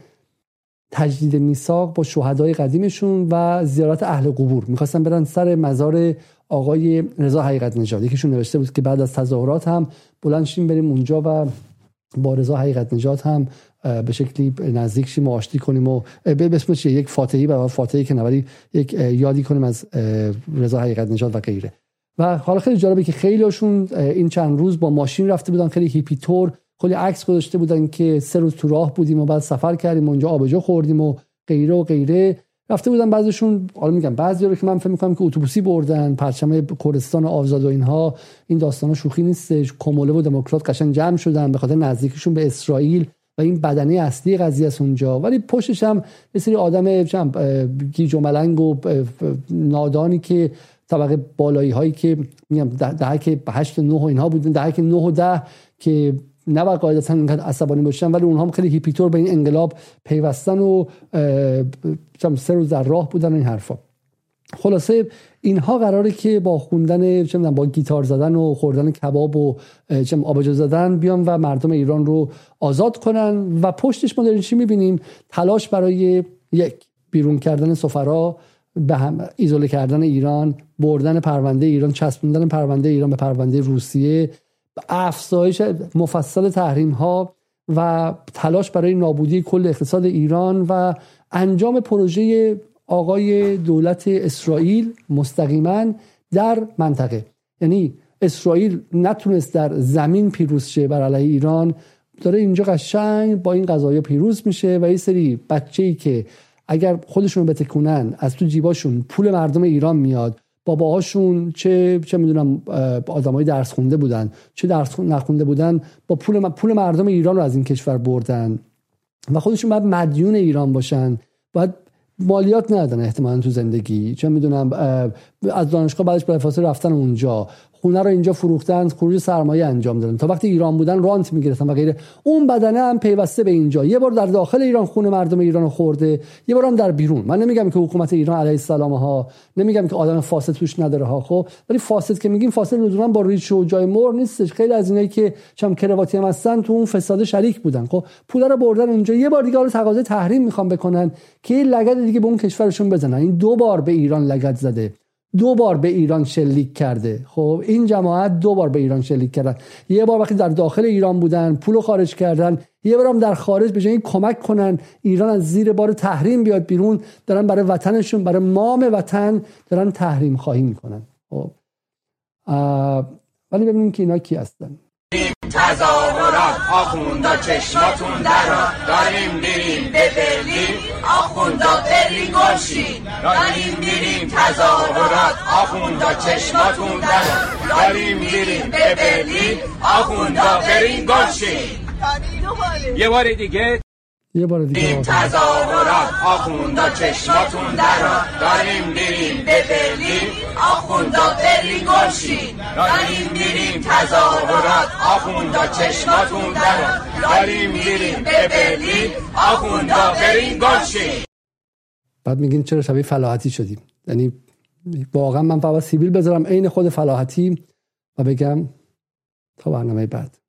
تجدید میثاق با شهدای قدیمشون و زیارت اهل قبور. می‌خواستن برن سر مزار آقای رضا حقیقت نژاد. یکیشون نوشته بود که بعد از تظاهرات هم بلند شیم بریم اونجا و با رضا حقیقت نژاد هم به شکلی نزدیک شیم و آشتی کنیم و به اسمش یک فاتحی و فاتحی که نوری یک یادی کنیم از رضا حقیقت نژاد و غیره. و حالا خیلی جالبه که خیلی هاشون این چند روز با ماشین رفته بودن خیلی هیپی تور کلی عکس گذاشته بودن که سه روز تو راه بودیم و بعد سفر کردیم و اونجا آبجو خوردیم و غیره و غیره. رفته بودن بعضیشون حالا میگم بعضی رو که من فکر می‌کنم که اتوبوسی بردن پرچم کردستان آزاد و اینها این داستان شوخی نیستش. کموله و دموکرات قشنگ جمع شدن به خاطر نزدیکشون به اسرائیل. و این بدنه اصلی قضیه است اونجا. ولی پشتش هم یه سری آدم گیج و ملنگ و نادانی که طبقه بالایی هایی که میگم دهک 8 9 و اینها بودن دهک 9 و 10 که نباید قاعدتا اینقدر عصبانی باشن ولی اونها هم خیلی هیپی طور به این انقلاب پیوستن و روز در راه بودن این حرفا. خلاصه اینها قراره که با خوندن چه با گیتار زدن و خوردن کباب و چه آبجو زدن بیان و مردم ایران رو آزاد کنن و پشتش ما داریم چی می‌بینیم؟ تلاش برای یک بیرون کردن سفرا به هم ایزوله کردن ایران بردن پرونده ایران چسبوندن پرونده ایران به پرونده روسیه افزایش مفصل تحریم ها و تلاش برای نابودی کل اقتصاد ایران و انجام پروژه آقای دولت اسرائیل مستقیما در منطقه. یعنی اسرائیل نتونست در زمین پیروز شه بر علیه ایران. داره اینجا قشنگ با این قضايا پیروز میشه و یه سری بچه ای که اگر خودشون بتکونن از تو جیباشون پول مردم ایران میاد. باباهاشون چه چه می‌دونم آدمای درس خونده بودن چه درس نخونده بودن با پول پول مردم ایران رو از این کشور بردن. و خودشون باید مدیون ایران باشن. باید مالیات ندادن احتمالا تو زندگی. چه می‌دونم از دانشگاه بعدش به رفتن اونجا. خونه رو اینجا فروختن خروج سرمایه انجام دادن. تا وقتی ایران بودن رانت می‌گرفتن و غیره. اون بدنه هم پیوسته به اینجا. یه بار در داخل ایران خونه مردم ایران خورده یه بار هم در بیرون. من نمیگم که حکومت ایران علیه السلام ها نمیگم که آدم فاسد توش نداره ها خب؟ ولی فاسد که میگیم فاسد لزوما با ریش و جای مر نیستش. خیلی از اینایی که چم کرواتی هم هستن تو اون فساد شریک بودن. خب؟ پولا رو بردن اونجا. یه بار دیگه رو تقاضای تحریم می‌خوام بکنن که لگد دیگه به اون کشورشون بزنن. این دو بار به ایران لگد زده. دو بار به ایران شلیک کرده. خب این جماعت دو بار به ایران شلیک کردن. یه بار وقتی در داخل ایران بودن پول خارج کردن یه بار هم در خارج به جای کمک کنن ایران از زیر بار تحریم بیاد بیرون دارن برای وطنشون برای مام وطن دارن تحریم خواهی می‌کنن. خب. ولی ببینیم که اینا کی هستن. تظاهرات آخوندا چشماتون درا. داریم میریم به برلین. آخوندا برلین گلشین. داریم میریم تظاهرات. آخوندا چشماتون درا داریم میریم به برلین. آخوندا برلین گلشین. یه بار دیگه یه بار دیگه این تظاهرات آخوندا چشماتون درا داریم میریم به برلین آخوندا برلین گلشین. داریم میریم تظاهرات آخوندا چشماتون درا داریم میریم به برلین آخوندا برلین گلشین. بعد میگین چرا شبیه فلاحتی شدیم؟ یعنی واقعا من فقط سیبیل بذارم عین خود فلاحتی و بگم تا برنامه بعد.